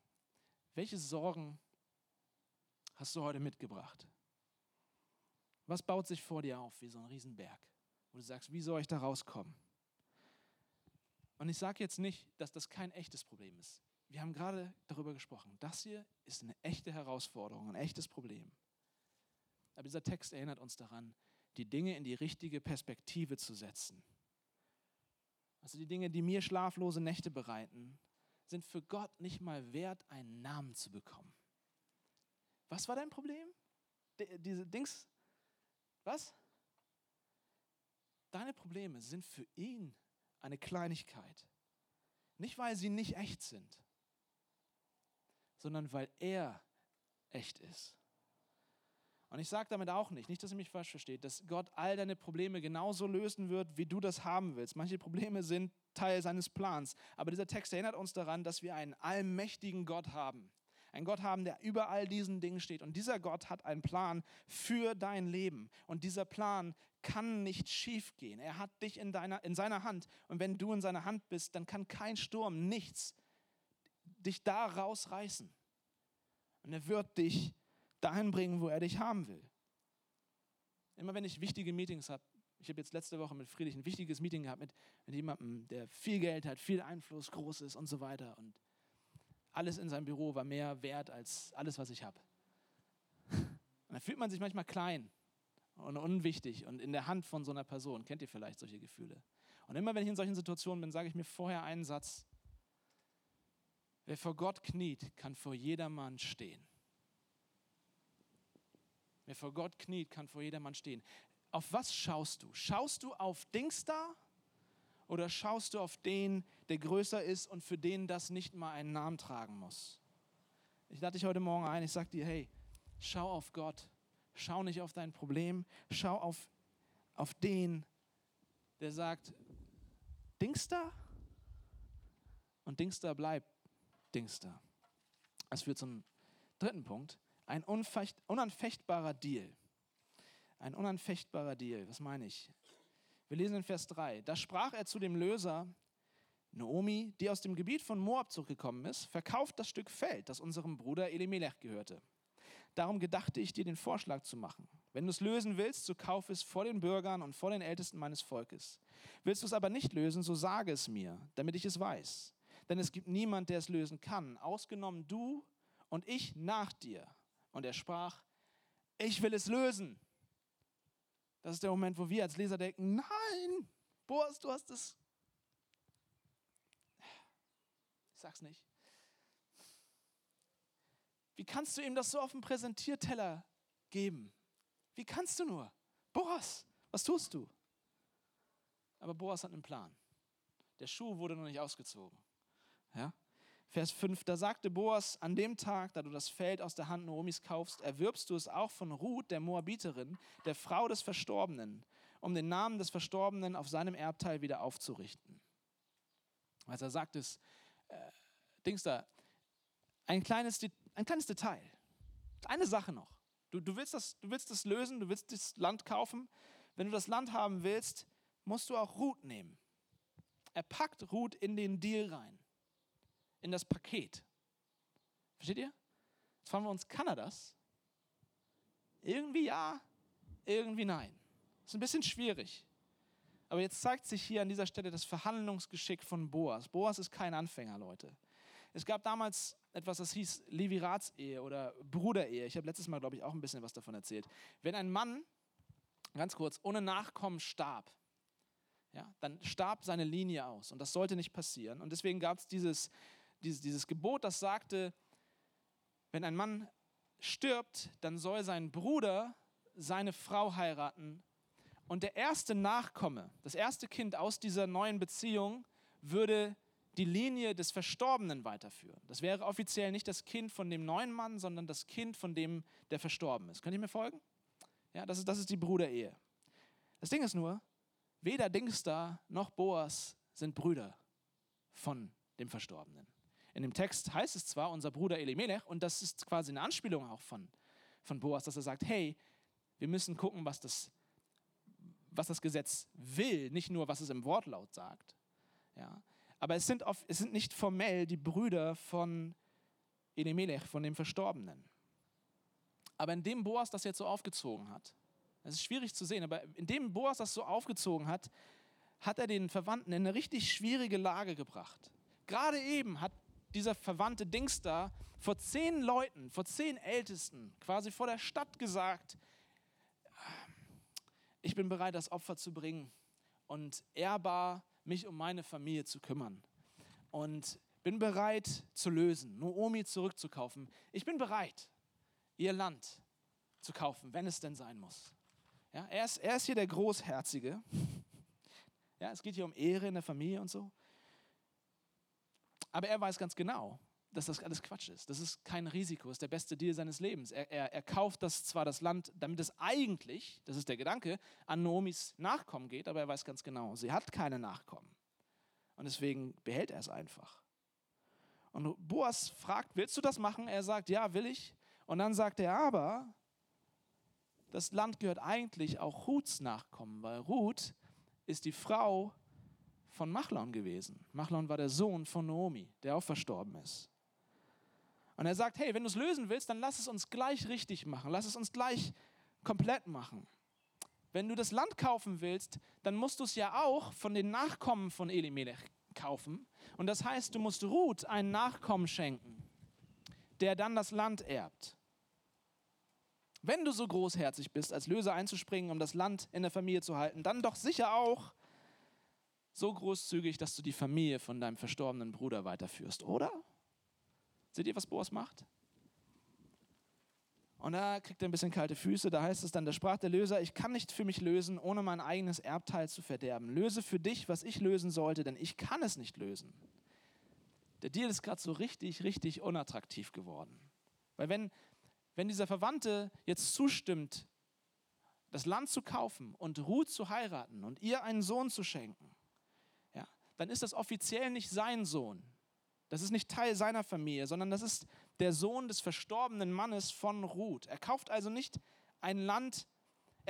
Welche Sorgen hast du heute mitgebracht? Was baut sich vor dir auf wie so ein Riesenberg, wo du sagst, wie soll ich da rauskommen? Und ich sage jetzt nicht, dass das kein echtes Problem ist. Wir haben gerade darüber gesprochen. Das hier ist eine echte Herausforderung, ein echtes Problem. Aber dieser Text erinnert uns daran, die Dinge in die richtige Perspektive zu setzen. Also die Dinge, die mir schlaflose Nächte bereiten, sind für Gott nicht mal wert, einen Namen zu bekommen. Was war dein Problem? D diese Dings, was? Deine Probleme sind für ihn eine Kleinigkeit. Nicht, weil sie nicht echt sind, sondern weil er echt ist. Und ich sage damit auch nicht, nicht, dass ihr mich falsch versteht, dass Gott all deine Probleme genauso lösen wird, wie du das haben willst. Manche Probleme sind Teil seines Plans. Aber dieser Text erinnert uns daran, dass wir einen allmächtigen Gott haben. Einen Gott haben, der über all diesen Dingen steht. Und dieser Gott hat einen Plan für dein Leben. Und dieser Plan kann nicht schiefgehen. Er hat dich in, deiner, in seiner Hand. Und wenn du in seiner Hand bist, dann kann kein Sturm, nichts dich da rausreißen. Und er wird dich dahin bringen, wo er dich haben will. Immer wenn ich wichtige Meetings habe, ich habe jetzt letzte Woche mit Friedrich ein wichtiges Meeting gehabt mit, mit jemandem, der viel Geld hat, viel Einfluss, groß ist und so weiter. Und alles in seinem Büro war mehr wert als alles, was ich habe. Und da fühlt man sich manchmal klein und unwichtig und in der Hand von so einer Person. Kennt ihr vielleicht solche Gefühle? Und immer wenn ich in solchen Situationen bin, sage ich mir vorher einen Satz. Wer vor Gott kniet, kann vor jedermann stehen. Wer vor Gott kniet, kann vor jedermann stehen. Auf was schaust du? Schaust du auf Dings da oder schaust du auf den, der größer ist und für den das nicht mal einen Namen tragen muss? Ich lade dich heute Morgen ein, ich sage dir, hey, schau auf Gott. Schau nicht auf dein Problem, schau auf, auf den, der sagt, Dingster? Und Dingster bleibt Dingster. Das führt zum dritten Punkt. Ein unanfechtbarer Deal. Ein unanfechtbarer Deal. Was meine ich? Wir lesen in Vers 3. Da sprach er zu dem Löser, Naomi, die aus dem Gebiet von Moab zurückgekommen ist, verkauft das Stück Feld, das unserem Bruder Elimelech gehörte. Darum gedachte ich dir den Vorschlag zu machen. Wenn du es lösen willst, so kauf es vor den Bürgern und vor den Ältesten meines Volkes. Willst du es aber nicht lösen, so sage es mir, damit ich es weiß. Denn es gibt niemand, der es lösen kann, ausgenommen du und ich nach dir. Und er sprach, ich will es lösen. Das ist der Moment, wo wir als Leser denken, nein, Boas, du hast es. Ich sag's nicht. Wie kannst du ihm das so auf dem Präsentierteller geben? Wie kannst du nur? Boas, was tust du? Aber Boas hat einen Plan. Der Schuh wurde noch nicht ausgezogen. Ja? Vers 5, da sagte Boas, an dem Tag, da du das Feld aus der Hand Noomis kaufst, erwirbst du es auch von Ruth, der Moabiterin, der Frau des Verstorbenen, um den Namen des Verstorbenen auf seinem Erbteil wieder aufzurichten. Also er sagt es, äh, Dings da, ein kleines, ein kleines Detail, eine Sache noch. Du, du, willst das, du willst das lösen, du willst das Land kaufen. Wenn du das Land haben willst, musst du auch Ruth nehmen. Er packt Ruth in den Deal rein in das Paket. Versteht ihr? Jetzt fragen wir uns, kann er das? Irgendwie ja, irgendwie nein. Ist ein bisschen schwierig. Aber jetzt zeigt sich hier an dieser Stelle das Verhandlungsgeschick von Boas. Boas ist kein Anfänger, Leute. Es gab damals etwas, das hieß Leviratsehe oder Bruderehe. Ich habe letztes Mal, glaube ich, auch ein bisschen was davon erzählt. Wenn ein Mann, ganz kurz, ohne Nachkommen starb, ja, dann starb seine Linie aus. Und das sollte nicht passieren. Und deswegen gab es dieses dieses, dieses Gebot, das sagte, wenn ein Mann stirbt, dann soll sein Bruder seine Frau heiraten. Und der erste Nachkomme, das erste Kind aus dieser neuen Beziehung, würde die Linie des Verstorbenen weiterführen. Das wäre offiziell nicht das Kind von dem neuen Mann, sondern das Kind von dem, der verstorben ist. Könnt ihr mir folgen? Ja, das ist, das ist die Bruderehe. Das Ding ist nur, weder Dingster noch Boas sind Brüder von dem Verstorbenen. In dem Text heißt es zwar, unser Bruder Elimelech, und das ist quasi eine Anspielung auch von, von Boas, dass er sagt, hey, wir müssen gucken, was das, was das Gesetz will, nicht nur, was es im Wortlaut sagt. Ja. Aber es sind, oft, es sind nicht formell die Brüder von Elimelech, von dem Verstorbenen. Aber indem Boas das jetzt so aufgezogen hat, das ist schwierig zu sehen, aber indem Boas das so aufgezogen hat, hat er den Verwandten in eine richtig schwierige Lage gebracht. Gerade eben hat dieser verwandte Dings da vor zehn Leuten, vor zehn Ältesten, quasi vor der Stadt gesagt, ich bin bereit, das Opfer zu bringen und ehrbar mich um meine Familie zu kümmern. Und bin bereit zu lösen, Noomi zurückzukaufen. Ich bin bereit, ihr Land zu kaufen, wenn es denn sein muss. Ja, er, ist, er ist hier der Großherzige. Ja, es geht hier um Ehre in der Familie und so. Aber er weiß ganz genau, dass das alles Quatsch ist. Das ist kein Risiko, das ist der beste Deal seines Lebens. Er, er, er kauft das zwar das Land, damit es eigentlich, das ist der Gedanke, an Noomis Nachkommen geht, aber er weiß ganz genau, sie hat keine Nachkommen. Und deswegen behält er es einfach. Und Boas fragt, willst du das machen? Er sagt, ja, will ich. Und dann sagt er, aber das Land gehört eigentlich auch Ruths Nachkommen, weil Ruth ist die Frau von Machlon gewesen. Machlon war der Sohn von Naomi, der auch verstorben ist. Und er sagt, hey, wenn du es lösen willst, dann lass es uns gleich richtig machen. Lass es uns gleich komplett machen. Wenn du das Land kaufen willst, dann musst du es ja auch von den Nachkommen von Elimelech kaufen. Und das heißt, du musst Ruth einen Nachkommen schenken, der dann das Land erbt. Wenn du so großherzig bist, als Löser einzuspringen, um das Land in der Familie zu halten, dann doch sicher auch so großzügig, dass du die Familie von deinem verstorbenen Bruder weiterführst, oder? Seht ihr, was Boas macht? Und da kriegt er ein bisschen kalte Füße. Da heißt es dann, da sprach der Löser, ich kann nicht für mich lösen, ohne mein eigenes Erbteil zu verderben. Löse für dich, was ich lösen sollte, denn ich kann es nicht lösen. Der Deal ist gerade so richtig, richtig unattraktiv geworden. Weil wenn, wenn dieser Verwandte jetzt zustimmt, das Land zu kaufen und Ruth zu heiraten und ihr einen Sohn zu schenken, dann ist das offiziell nicht sein Sohn, das ist nicht Teil seiner Familie, sondern das ist der Sohn des verstorbenen Mannes von Ruth. Er kauft also nicht ein Land,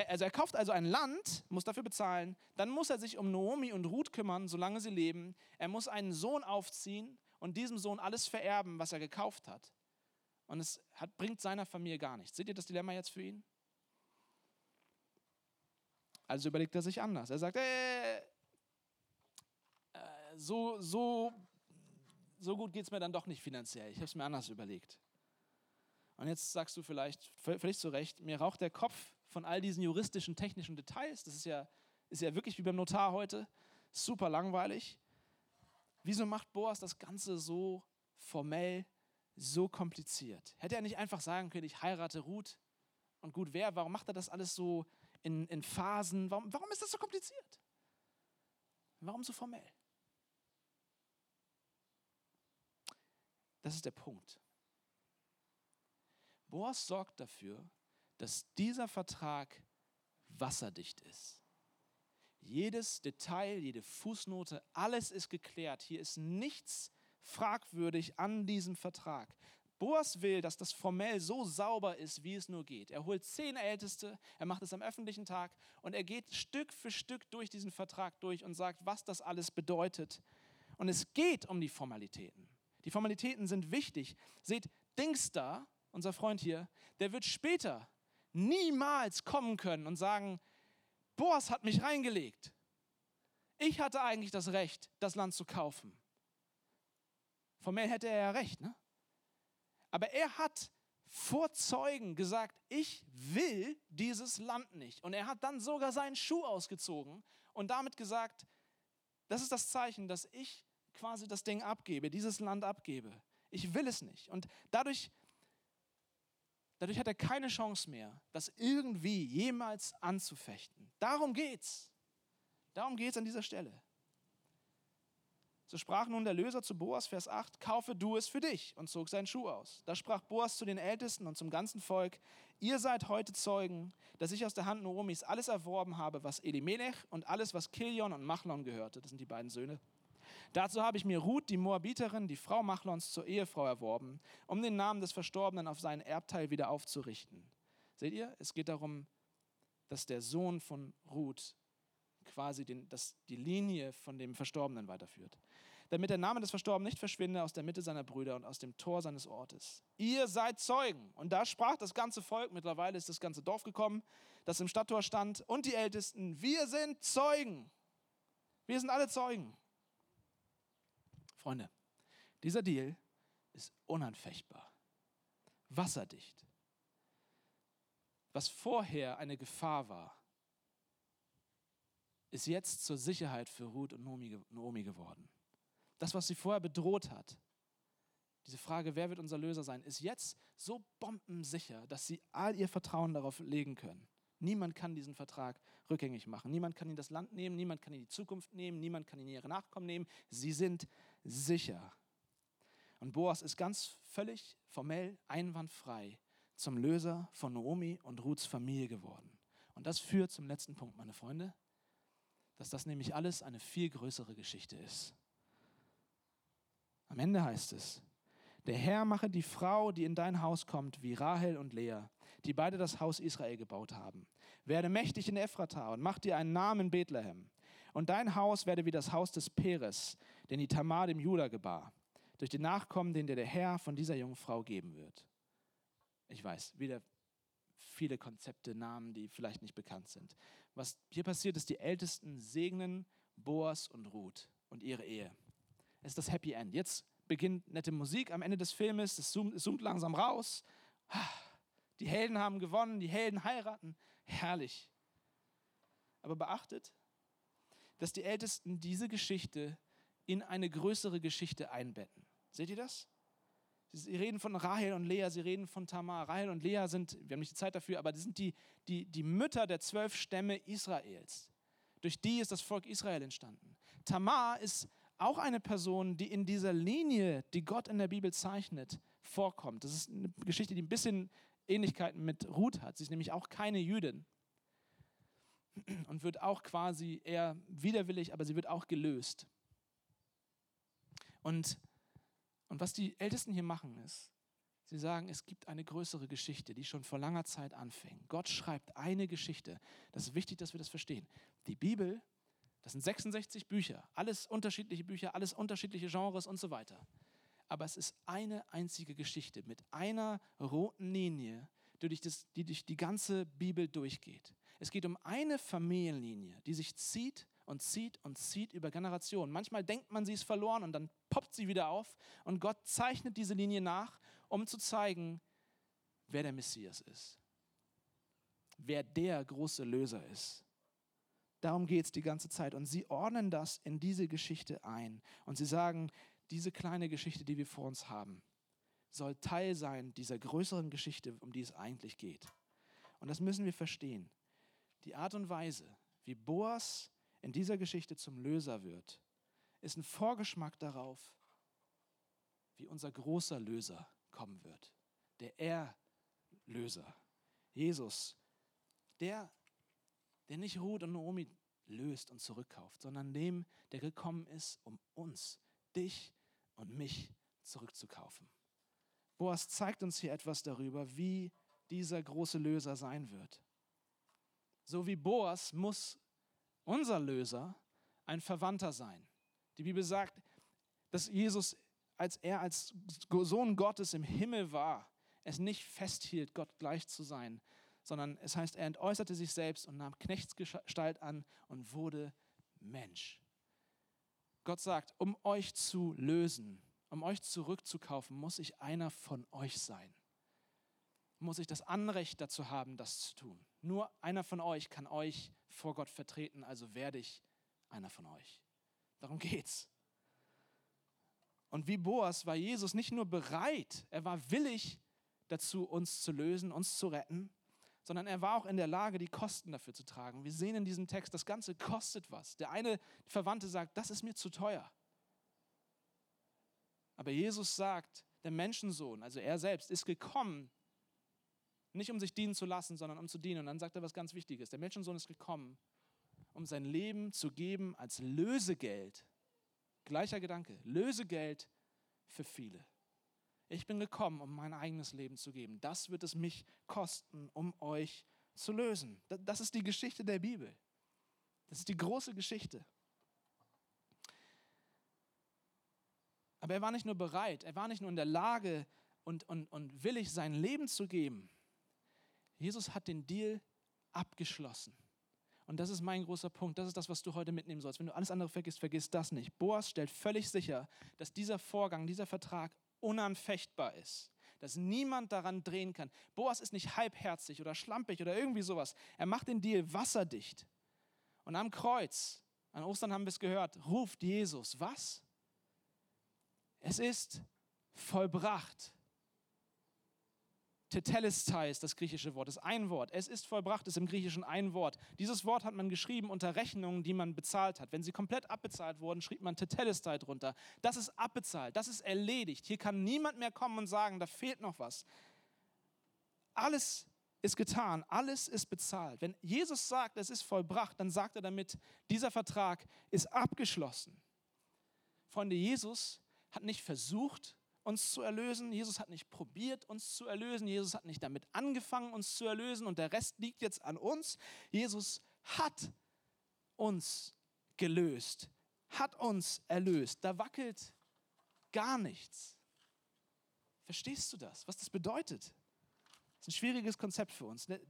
also er kauft also ein Land, muss dafür bezahlen, dann muss er sich um Naomi und Ruth kümmern, solange sie leben. Er muss einen Sohn aufziehen und diesem Sohn alles vererben, was er gekauft hat. Und es hat, bringt seiner Familie gar nichts. Seht ihr das Dilemma jetzt für ihn? Also überlegt er sich anders. Er sagt, äh, so, so so gut geht es mir dann doch nicht finanziell. Ich habe es mir anders überlegt. Und jetzt sagst du vielleicht, völlig zu Recht, mir raucht der Kopf von all diesen juristischen, technischen Details. Das ist ja, ist ja wirklich wie beim Notar heute. Super langweilig. Wieso macht Boas das Ganze so formell, so kompliziert? Hätte er nicht einfach sagen können, ich heirate Ruth und gut wäre? Warum macht er das alles so in, in Phasen? Warum, warum ist das so kompliziert? Warum so formell? Das ist der Punkt. Boas sorgt dafür, dass dieser Vertrag wasserdicht ist. Jedes Detail, jede Fußnote, alles ist geklärt. Hier ist nichts fragwürdig an diesem Vertrag. Boas will, dass das formell so sauber ist, wie es nur geht. Er holt zehn Älteste, er macht es am öffentlichen Tag und er geht Stück für Stück durch diesen Vertrag durch und sagt, was das alles bedeutet. Und es geht um die Formalitäten. Die Formalitäten sind wichtig. Seht, Dingster, unser Freund hier, der wird später niemals kommen können und sagen, Boas hat mich reingelegt. Ich hatte eigentlich das Recht, das Land zu kaufen. Formell hätte er ja recht, ne? Aber er hat vor Zeugen gesagt, ich will dieses Land nicht. Und er hat dann sogar seinen Schuh ausgezogen und damit gesagt, das ist das Zeichen, dass ich quasi das Ding abgebe, dieses Land abgebe. Ich will es nicht. Und dadurch, dadurch hat er keine Chance mehr, das irgendwie jemals anzufechten. Darum geht's. Darum geht's an dieser Stelle. So sprach nun der Löser zu Boas, Vers 8, kaufe du es für dich und zog seinen Schuh aus. Da sprach Boas zu den Ältesten und zum ganzen Volk, ihr seid heute Zeugen, dass ich aus der Hand Noomis alles erworben habe, was Elimelech und alles, was Kilion und Machlon gehörte, das sind die beiden Söhne, Dazu habe ich mir Ruth, die Moabiterin, die Frau Machlons, zur Ehefrau erworben, um den Namen des Verstorbenen auf seinen Erbteil wieder aufzurichten. Seht ihr, es geht darum, dass der Sohn von Ruth quasi den, dass die Linie von dem Verstorbenen weiterführt. Damit der Name des Verstorbenen nicht verschwinde aus der Mitte seiner Brüder und aus dem Tor seines Ortes. Ihr seid Zeugen. Und da sprach das ganze Volk, mittlerweile ist das ganze Dorf gekommen, das im Stadttor stand, und die Ältesten, wir sind Zeugen. Wir sind alle Zeugen. Freunde, dieser Deal ist unanfechtbar, wasserdicht. Was vorher eine Gefahr war, ist jetzt zur Sicherheit für Ruth und Naomi geworden. Das, was sie vorher bedroht hat, diese Frage, wer wird unser Löser sein, ist jetzt so bombensicher, dass sie all ihr Vertrauen darauf legen können. Niemand kann diesen Vertrag rückgängig machen. Niemand kann ihnen das Land nehmen, niemand kann ihnen die Zukunft nehmen, niemand kann ihnen ihre Nachkommen nehmen. Sie sind sicher. Und Boas ist ganz völlig formell einwandfrei zum Löser von Naomi und Ruths Familie geworden. Und das führt zum letzten Punkt, meine Freunde, dass das nämlich alles eine viel größere Geschichte ist. Am Ende heißt es, der Herr mache die Frau, die in dein Haus kommt, wie Rahel und Lea, die beide das Haus Israel gebaut haben. Werde mächtig in Ephrata und mach dir einen Namen in Bethlehem. Und dein Haus werde wie das Haus des Peres, den die Tamar dem Juda gebar, durch den Nachkommen, den dir der Herr von dieser jungen Frau geben wird. Ich weiß, wieder viele Konzepte, Namen, die vielleicht nicht bekannt sind. Was hier passiert ist, die Ältesten segnen Boas und Ruth und ihre Ehe. Es ist das Happy End. Jetzt beginnt nette Musik am Ende des Filmes, es zoomt, es zoomt langsam raus. Die Helden haben gewonnen, die Helden heiraten. Herrlich. Aber beachtet, dass die Ältesten diese Geschichte in eine größere Geschichte einbetten. Seht ihr das? Sie reden von Rahel und Lea, sie reden von Tamar. Rahel und Lea sind, wir haben nicht die Zeit dafür, aber die sind die, die, die Mütter der zwölf Stämme Israels. Durch die ist das Volk Israel entstanden. Tamar ist auch eine Person, die in dieser Linie, die Gott in der Bibel zeichnet, vorkommt. Das ist eine Geschichte, die ein bisschen Ähnlichkeiten mit Ruth hat. Sie ist nämlich auch keine Jüdin und wird auch quasi eher widerwillig, aber sie wird auch gelöst. Und und was die Ältesten hier machen ist, sie sagen, es gibt eine größere Geschichte, die schon vor langer Zeit anfing. Gott schreibt eine Geschichte. Das ist wichtig, dass wir das verstehen. Die Bibel, das sind 66 Bücher, alles unterschiedliche Bücher, alles unterschiedliche Genres und so weiter. Aber es ist eine einzige Geschichte mit einer roten Linie, die durch, die ganze Bibel durchgeht. Es geht um eine Familienlinie, die sich zieht und zieht und zieht über Generationen. Manchmal denkt man, sie ist verloren und dann poppt sie wieder auf und Gott zeichnet diese Linie nach, um zu zeigen, wer der Messias ist, wer der große Löser ist. Darum geht es die ganze Zeit. Und sie ordnen das in diese Geschichte ein. Und sie sagen, diese kleine Geschichte, die wir vor uns haben, soll Teil sein dieser größeren Geschichte, um die es eigentlich geht. Und das müssen wir verstehen. Die Art und Weise, wie Boas in dieser Geschichte zum Löser wird, ist ein Vorgeschmack darauf, wie unser großer Löser kommen wird. Der Erlöser. Jesus, der, der nicht Ruth und Naomi löst und zurückkauft, sondern dem, der gekommen ist, um uns, dich und mich zurückzukaufen. Boas zeigt uns hier etwas darüber, wie dieser große Löser sein wird. So wie Boas muss unser Löser ein Verwandter sein. Die Bibel sagt, dass Jesus, als er als Sohn Gottes im Himmel war, es nicht festhielt, Gott gleich zu sein, sondern es heißt, er entäußerte sich selbst und nahm Knechtsgestalt an und wurde Mensch. Gott sagt, um euch zu lösen, um euch zurückzukaufen, muss ich einer von euch sein. Muss ich das Anrecht dazu haben, das zu tun. Nur einer von euch kann euch vor Gott vertreten, also werde ich einer von euch. Darum geht's. Und wie Boas war Jesus nicht nur bereit, er war willig dazu, uns zu lösen, uns zu retten, sondern er war auch in der Lage, die Kosten dafür zu tragen. Wir sehen in diesem Text, das Ganze kostet was. Der eine Verwandte sagt, das ist mir zu teuer. Aber Jesus sagt, der Menschensohn, also er selbst, ist gekommen, nicht um sich dienen zu lassen, sondern um zu dienen. Und dann sagt er was ganz Wichtiges. Der Menschensohn ist gekommen, um sein Leben zu geben als Lösegeld. Gleicher Gedanke, Lösegeld für viele. Ich bin gekommen, um mein eigenes Leben zu geben. Das wird es mich kosten, um euch zu lösen. Das ist die Geschichte der Bibel. Das ist die große Geschichte. Aber er war nicht nur bereit, er war nicht nur in der Lage und, und, und willig, sein Leben zu geben, Jesus hat den Deal abgeschlossen. Und das ist mein großer Punkt. Das ist das, was du heute mitnehmen sollst. Wenn du alles andere vergisst, vergiss das nicht. Boas stellt völlig sicher, dass dieser Vorgang, dieser Vertrag unanfechtbar ist. Dass niemand daran drehen kann. Boas ist nicht halbherzig oder schlampig oder irgendwie sowas. Er macht den Deal wasserdicht. Und am Kreuz, an Ostern haben wir es gehört, ruft Jesus, was? Es ist vollbracht. Tetelestai ist das griechische Wort, ist ein Wort. Es ist vollbracht, ist im Griechischen ein Wort. Dieses Wort hat man geschrieben unter Rechnungen, die man bezahlt hat. Wenn sie komplett abbezahlt wurden, schrieb man Tetelestai drunter. Das ist abbezahlt, das ist erledigt. Hier kann niemand mehr kommen und sagen, da fehlt noch was. Alles ist getan, alles ist bezahlt. Wenn Jesus sagt, es ist vollbracht, dann sagt er damit, dieser Vertrag ist abgeschlossen. Freunde, Jesus hat nicht versucht, uns zu erlösen. Jesus hat nicht probiert, uns zu erlösen. Jesus hat nicht damit angefangen, uns zu erlösen und der Rest liegt jetzt an uns. Jesus hat uns gelöst, hat uns erlöst. Da wackelt gar nichts. Verstehst du das, was das bedeutet? Das ist ein schwieriges Konzept für uns. Ne?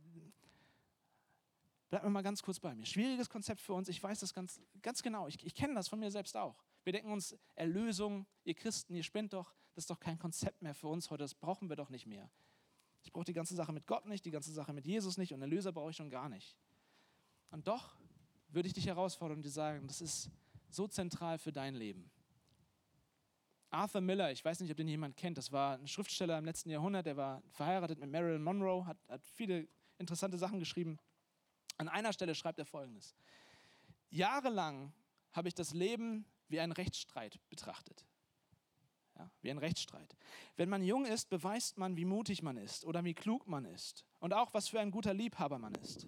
Bleib mir mal ganz kurz bei mir. Schwieriges Konzept für uns. Ich weiß das ganz, ganz genau. Ich, ich kenne das von mir selbst auch. Wir denken uns, Erlösung, ihr Christen, ihr spinnt doch, das ist doch kein Konzept mehr für uns heute, das brauchen wir doch nicht mehr. Ich brauche die ganze Sache mit Gott nicht, die ganze Sache mit Jesus nicht und Erlöser brauche ich schon gar nicht. Und doch würde ich dich herausfordern und dir sagen, das ist so zentral für dein Leben. Arthur Miller, ich weiß nicht, ob den jemand kennt, das war ein Schriftsteller im letzten Jahrhundert, der war verheiratet mit Marilyn Monroe, hat, hat viele interessante Sachen geschrieben. An einer Stelle schreibt er folgendes: Jahrelang habe ich das Leben wie einen Rechtsstreit betrachtet. Ja, wie ein Rechtsstreit. Wenn man jung ist, beweist man, wie mutig man ist oder wie klug man ist und auch, was für ein guter Liebhaber man ist.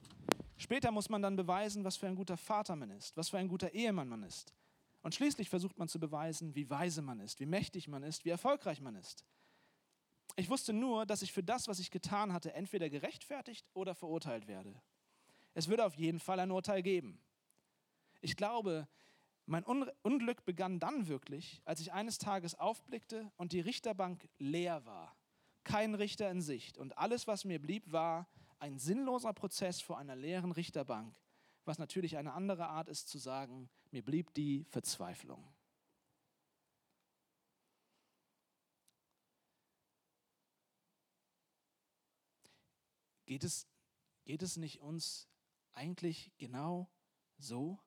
Später muss man dann beweisen, was für ein guter Vater man ist, was für ein guter Ehemann man ist. Und schließlich versucht man zu beweisen, wie weise man ist, wie mächtig man ist, wie erfolgreich man ist. Ich wusste nur, dass ich für das, was ich getan hatte, entweder gerechtfertigt oder verurteilt werde. Es würde auf jeden Fall ein Urteil geben. Ich glaube, mein Unglück begann dann wirklich, als ich eines Tages aufblickte und die Richterbank leer war. Kein Richter in Sicht. Und alles, was mir blieb, war ein sinnloser Prozess vor einer leeren Richterbank, was natürlich eine andere Art ist zu sagen, mir blieb die Verzweiflung. Geht es, geht es nicht uns eigentlich genau so?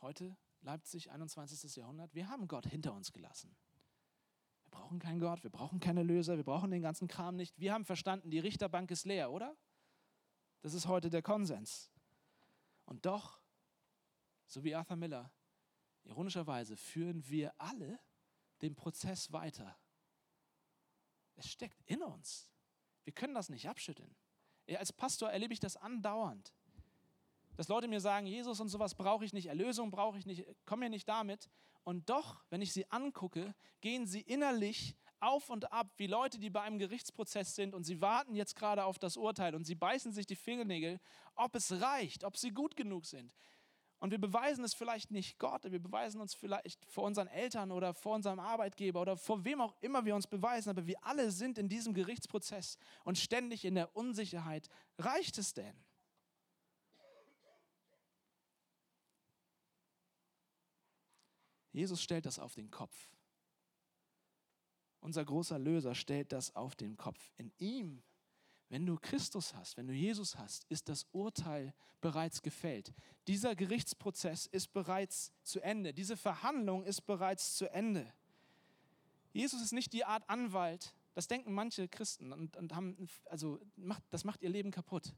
Heute, Leipzig, 21. Jahrhundert, wir haben Gott hinter uns gelassen. Wir brauchen keinen Gott, wir brauchen keine Löser, wir brauchen den ganzen Kram nicht. Wir haben verstanden, die Richterbank ist leer, oder? Das ist heute der Konsens. Und doch, so wie Arthur Miller, ironischerweise führen wir alle den Prozess weiter. Es steckt in uns. Wir können das nicht abschütteln. Als Pastor erlebe ich das andauernd dass Leute mir sagen, Jesus und sowas brauche ich nicht, Erlösung brauche ich nicht, komm mir nicht damit. Und doch, wenn ich sie angucke, gehen sie innerlich auf und ab wie Leute, die bei einem Gerichtsprozess sind und sie warten jetzt gerade auf das Urteil und sie beißen sich die Fingernägel, ob es reicht, ob sie gut genug sind. Und wir beweisen es vielleicht nicht Gott, wir beweisen uns vielleicht vor unseren Eltern oder vor unserem Arbeitgeber oder vor wem auch immer wir uns beweisen, aber wir alle sind in diesem Gerichtsprozess und ständig in der Unsicherheit. Reicht es denn? Jesus stellt das auf den Kopf. Unser großer Löser stellt das auf den Kopf. In ihm, wenn du Christus hast, wenn du Jesus hast, ist das Urteil bereits gefällt. Dieser Gerichtsprozess ist bereits zu Ende. Diese Verhandlung ist bereits zu Ende. Jesus ist nicht die Art Anwalt, das denken manche Christen und, und haben, also macht, das macht ihr Leben kaputt.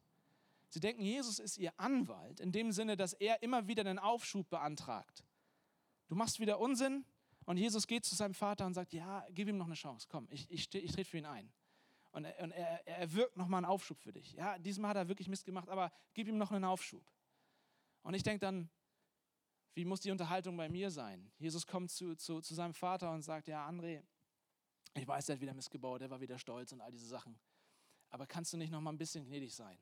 Sie denken, Jesus ist ihr Anwalt in dem Sinne, dass er immer wieder einen Aufschub beantragt. Du machst wieder Unsinn und Jesus geht zu seinem Vater und sagt, ja, gib ihm noch eine Chance, komm, ich, ich, ich trete für ihn ein. Und, er, und er, er wirkt nochmal einen Aufschub für dich. Ja, diesmal hat er wirklich Mist gemacht, aber gib ihm noch einen Aufschub. Und ich denke dann, wie muss die Unterhaltung bei mir sein? Jesus kommt zu, zu, zu seinem Vater und sagt, ja, André, ich weiß, der hat wieder Mist gebaut, der war wieder stolz und all diese Sachen. Aber kannst du nicht noch mal ein bisschen gnädig sein?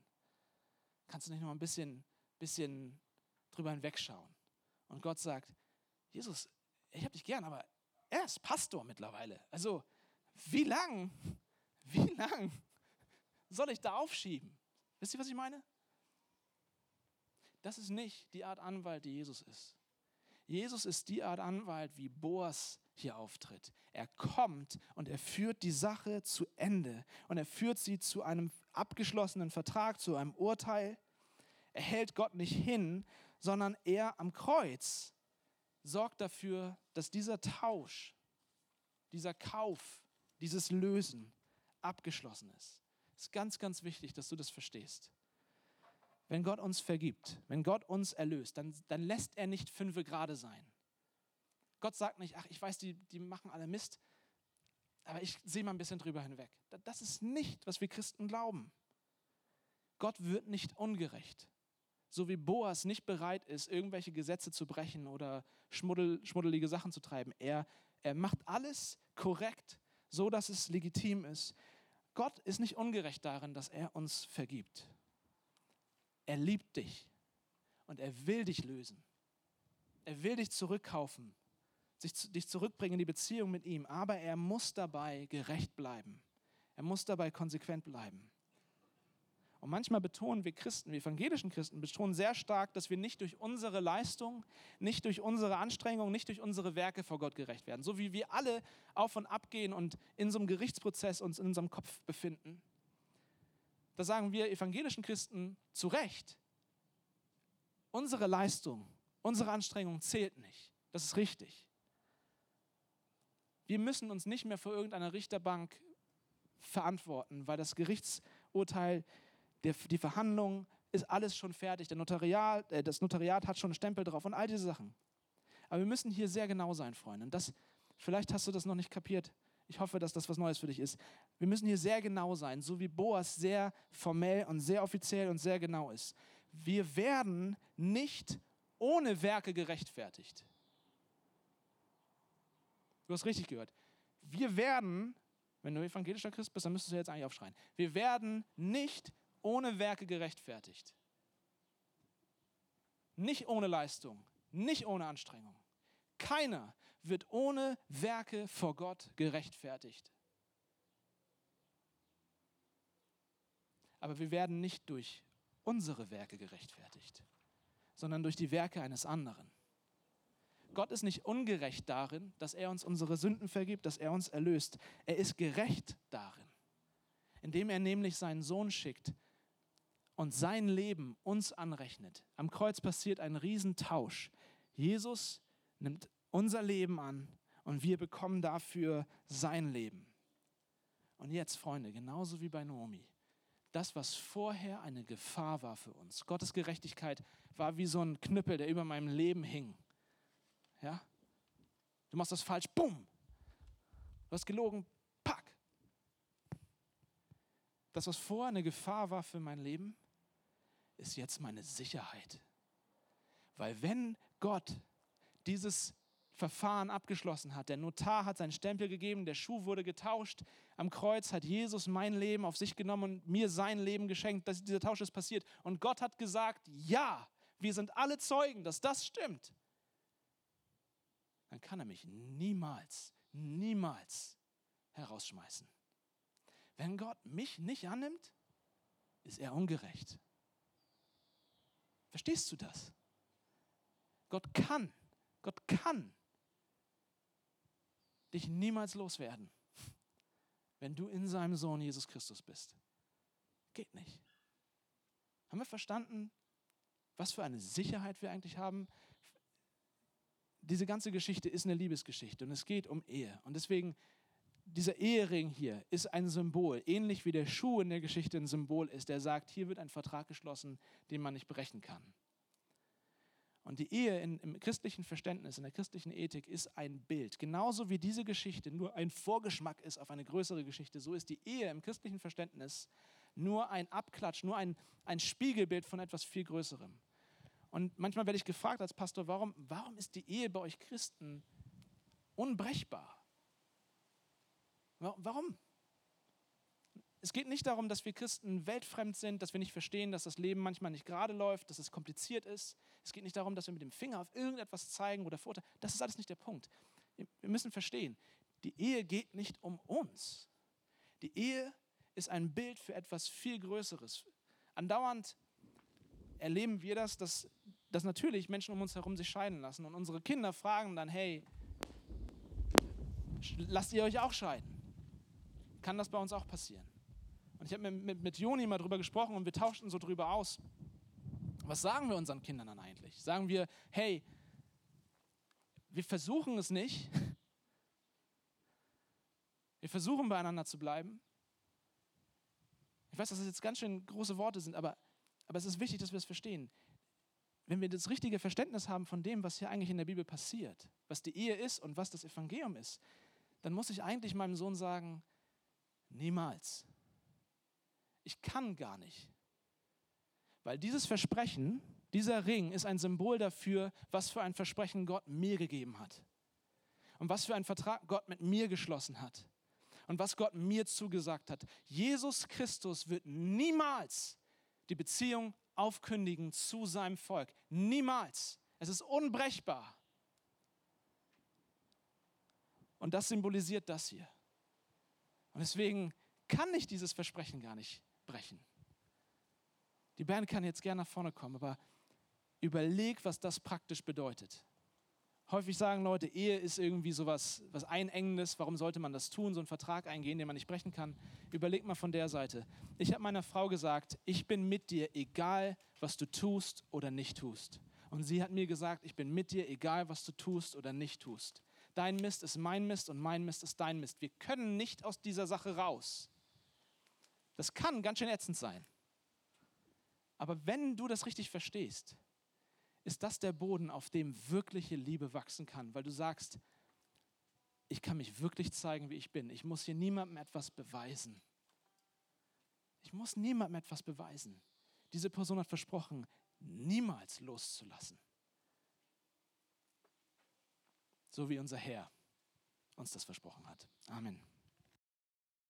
Kannst du nicht noch mal ein bisschen, bisschen drüber hinwegschauen? Und Gott sagt, Jesus, ich habe dich gern, aber er ist Pastor mittlerweile. Also, wie lang, wie lang soll ich da aufschieben? Wisst ihr, was ich meine? Das ist nicht die Art Anwalt, die Jesus ist. Jesus ist die Art Anwalt, wie Boas hier auftritt. Er kommt und er führt die Sache zu Ende und er führt sie zu einem abgeschlossenen Vertrag, zu einem Urteil. Er hält Gott nicht hin, sondern er am Kreuz sorgt dafür, dass dieser Tausch, dieser Kauf, dieses Lösen abgeschlossen ist. Es ist ganz, ganz wichtig, dass du das verstehst. Wenn Gott uns vergibt, wenn Gott uns erlöst, dann, dann lässt er nicht fünfe Grade sein. Gott sagt nicht, ach, ich weiß, die, die machen alle Mist, aber ich sehe mal ein bisschen drüber hinweg. Das ist nicht, was wir Christen glauben. Gott wird nicht ungerecht. So wie Boas nicht bereit ist, irgendwelche Gesetze zu brechen oder schmuddel, schmuddelige Sachen zu treiben. Er, er macht alles korrekt, so dass es legitim ist. Gott ist nicht ungerecht darin, dass er uns vergibt. Er liebt dich und er will dich lösen. Er will dich zurückkaufen sich, dich zurückbringen in die Beziehung mit ihm, aber er muss dabei gerecht bleiben. Er muss dabei konsequent bleiben. Und manchmal betonen wir Christen, wir evangelischen Christen, betonen sehr stark, dass wir nicht durch unsere Leistung, nicht durch unsere Anstrengung, nicht durch unsere Werke vor Gott gerecht werden. So wie wir alle auf und ab gehen und in so einem Gerichtsprozess uns in unserem Kopf befinden. Da sagen wir evangelischen Christen zu Recht, unsere Leistung, unsere Anstrengung zählt nicht. Das ist richtig. Wir müssen uns nicht mehr vor irgendeiner Richterbank verantworten, weil das Gerichtsurteil, die Verhandlung ist alles schon fertig. Der Notariat, äh, das Notariat hat schon einen Stempel drauf und all diese Sachen. Aber wir müssen hier sehr genau sein, Freunde. Und das, vielleicht hast du das noch nicht kapiert. Ich hoffe, dass das was Neues für dich ist. Wir müssen hier sehr genau sein, so wie Boas sehr formell und sehr offiziell und sehr genau ist. Wir werden nicht ohne Werke gerechtfertigt. Du hast richtig gehört. Wir werden, wenn du evangelischer Christ bist, dann müsstest du jetzt eigentlich aufschreien. Wir werden nicht ohne Werke gerechtfertigt. Nicht ohne Leistung, nicht ohne Anstrengung. Keiner wird ohne Werke vor Gott gerechtfertigt. Aber wir werden nicht durch unsere Werke gerechtfertigt, sondern durch die Werke eines anderen. Gott ist nicht ungerecht darin, dass er uns unsere Sünden vergibt, dass er uns erlöst. Er ist gerecht darin, indem er nämlich seinen Sohn schickt und sein Leben uns anrechnet. Am Kreuz passiert ein Riesentausch. Jesus nimmt unser Leben an und wir bekommen dafür sein Leben. Und jetzt, Freunde, genauso wie bei Naomi, das, was vorher eine Gefahr war für uns, Gottes Gerechtigkeit war wie so ein Knüppel, der über meinem Leben hing. Ja? Du machst das falsch, bumm. Du hast gelogen, pack. Das, was vorher eine Gefahr war für mein Leben, ist jetzt meine Sicherheit. Weil wenn Gott dieses Verfahren abgeschlossen hat, der Notar hat seinen Stempel gegeben, der Schuh wurde getauscht, am Kreuz hat Jesus mein Leben auf sich genommen und mir sein Leben geschenkt, dass dieser Tausch ist passiert. Und Gott hat gesagt, ja, wir sind alle Zeugen, dass das stimmt dann kann er mich niemals, niemals herausschmeißen. Wenn Gott mich nicht annimmt, ist er ungerecht. Verstehst du das? Gott kann, Gott kann dich niemals loswerden, wenn du in seinem Sohn Jesus Christus bist. Geht nicht. Haben wir verstanden, was für eine Sicherheit wir eigentlich haben, diese ganze Geschichte ist eine Liebesgeschichte und es geht um Ehe. Und deswegen, dieser Ehering hier ist ein Symbol, ähnlich wie der Schuh in der Geschichte ein Symbol ist, der sagt, hier wird ein Vertrag geschlossen, den man nicht brechen kann. Und die Ehe in, im christlichen Verständnis, in der christlichen Ethik ist ein Bild. Genauso wie diese Geschichte nur ein Vorgeschmack ist auf eine größere Geschichte, so ist die Ehe im christlichen Verständnis nur ein Abklatsch, nur ein, ein Spiegelbild von etwas viel Größerem. Und manchmal werde ich gefragt als Pastor, warum, warum ist die Ehe bei euch Christen unbrechbar? Warum? Es geht nicht darum, dass wir Christen weltfremd sind, dass wir nicht verstehen, dass das Leben manchmal nicht gerade läuft, dass es kompliziert ist. Es geht nicht darum, dass wir mit dem Finger auf irgendetwas zeigen oder verurteilen. Das ist alles nicht der Punkt. Wir müssen verstehen, die Ehe geht nicht um uns. Die Ehe ist ein Bild für etwas viel Größeres. Andauernd erleben wir das, dass, dass natürlich Menschen um uns herum sich scheiden lassen. Und unsere Kinder fragen dann, hey, lasst ihr euch auch scheiden? Kann das bei uns auch passieren? Und ich habe mit, mit, mit Joni mal drüber gesprochen und wir tauschten so drüber aus. Was sagen wir unseren Kindern dann eigentlich? Sagen wir, hey, wir versuchen es nicht. Wir versuchen beieinander zu bleiben. Ich weiß, dass das jetzt ganz schön große Worte sind, aber, aber es ist wichtig, dass wir es verstehen. Wenn wir das richtige Verständnis haben von dem, was hier eigentlich in der Bibel passiert, was die Ehe ist und was das Evangelium ist, dann muss ich eigentlich meinem Sohn sagen, niemals. Ich kann gar nicht. Weil dieses Versprechen, dieser Ring ist ein Symbol dafür, was für ein Versprechen Gott mir gegeben hat. Und was für einen Vertrag Gott mit mir geschlossen hat. Und was Gott mir zugesagt hat. Jesus Christus wird niemals die Beziehung aufkündigen zu seinem Volk. Niemals. Es ist unbrechbar. Und das symbolisiert das hier. Und deswegen kann ich dieses Versprechen gar nicht brechen. Die Band kann jetzt gerne nach vorne kommen, aber überleg, was das praktisch bedeutet. Häufig sagen Leute, Ehe ist irgendwie sowas was Einengendes. Warum sollte man das tun, so einen Vertrag eingehen, den man nicht brechen kann? Überleg mal von der Seite. Ich habe meiner Frau gesagt, ich bin mit dir, egal was du tust oder nicht tust. Und sie hat mir gesagt, ich bin mit dir, egal was du tust oder nicht tust. Dein Mist ist mein Mist und mein Mist ist dein Mist. Wir können nicht aus dieser Sache raus. Das kann ganz schön ätzend sein. Aber wenn du das richtig verstehst, ist das der Boden, auf dem wirkliche Liebe wachsen kann, weil du sagst, ich kann mich wirklich zeigen, wie ich bin. Ich muss hier niemandem etwas beweisen. Ich muss niemandem etwas beweisen. Diese Person hat versprochen, niemals loszulassen. So wie unser Herr uns das versprochen hat. Amen.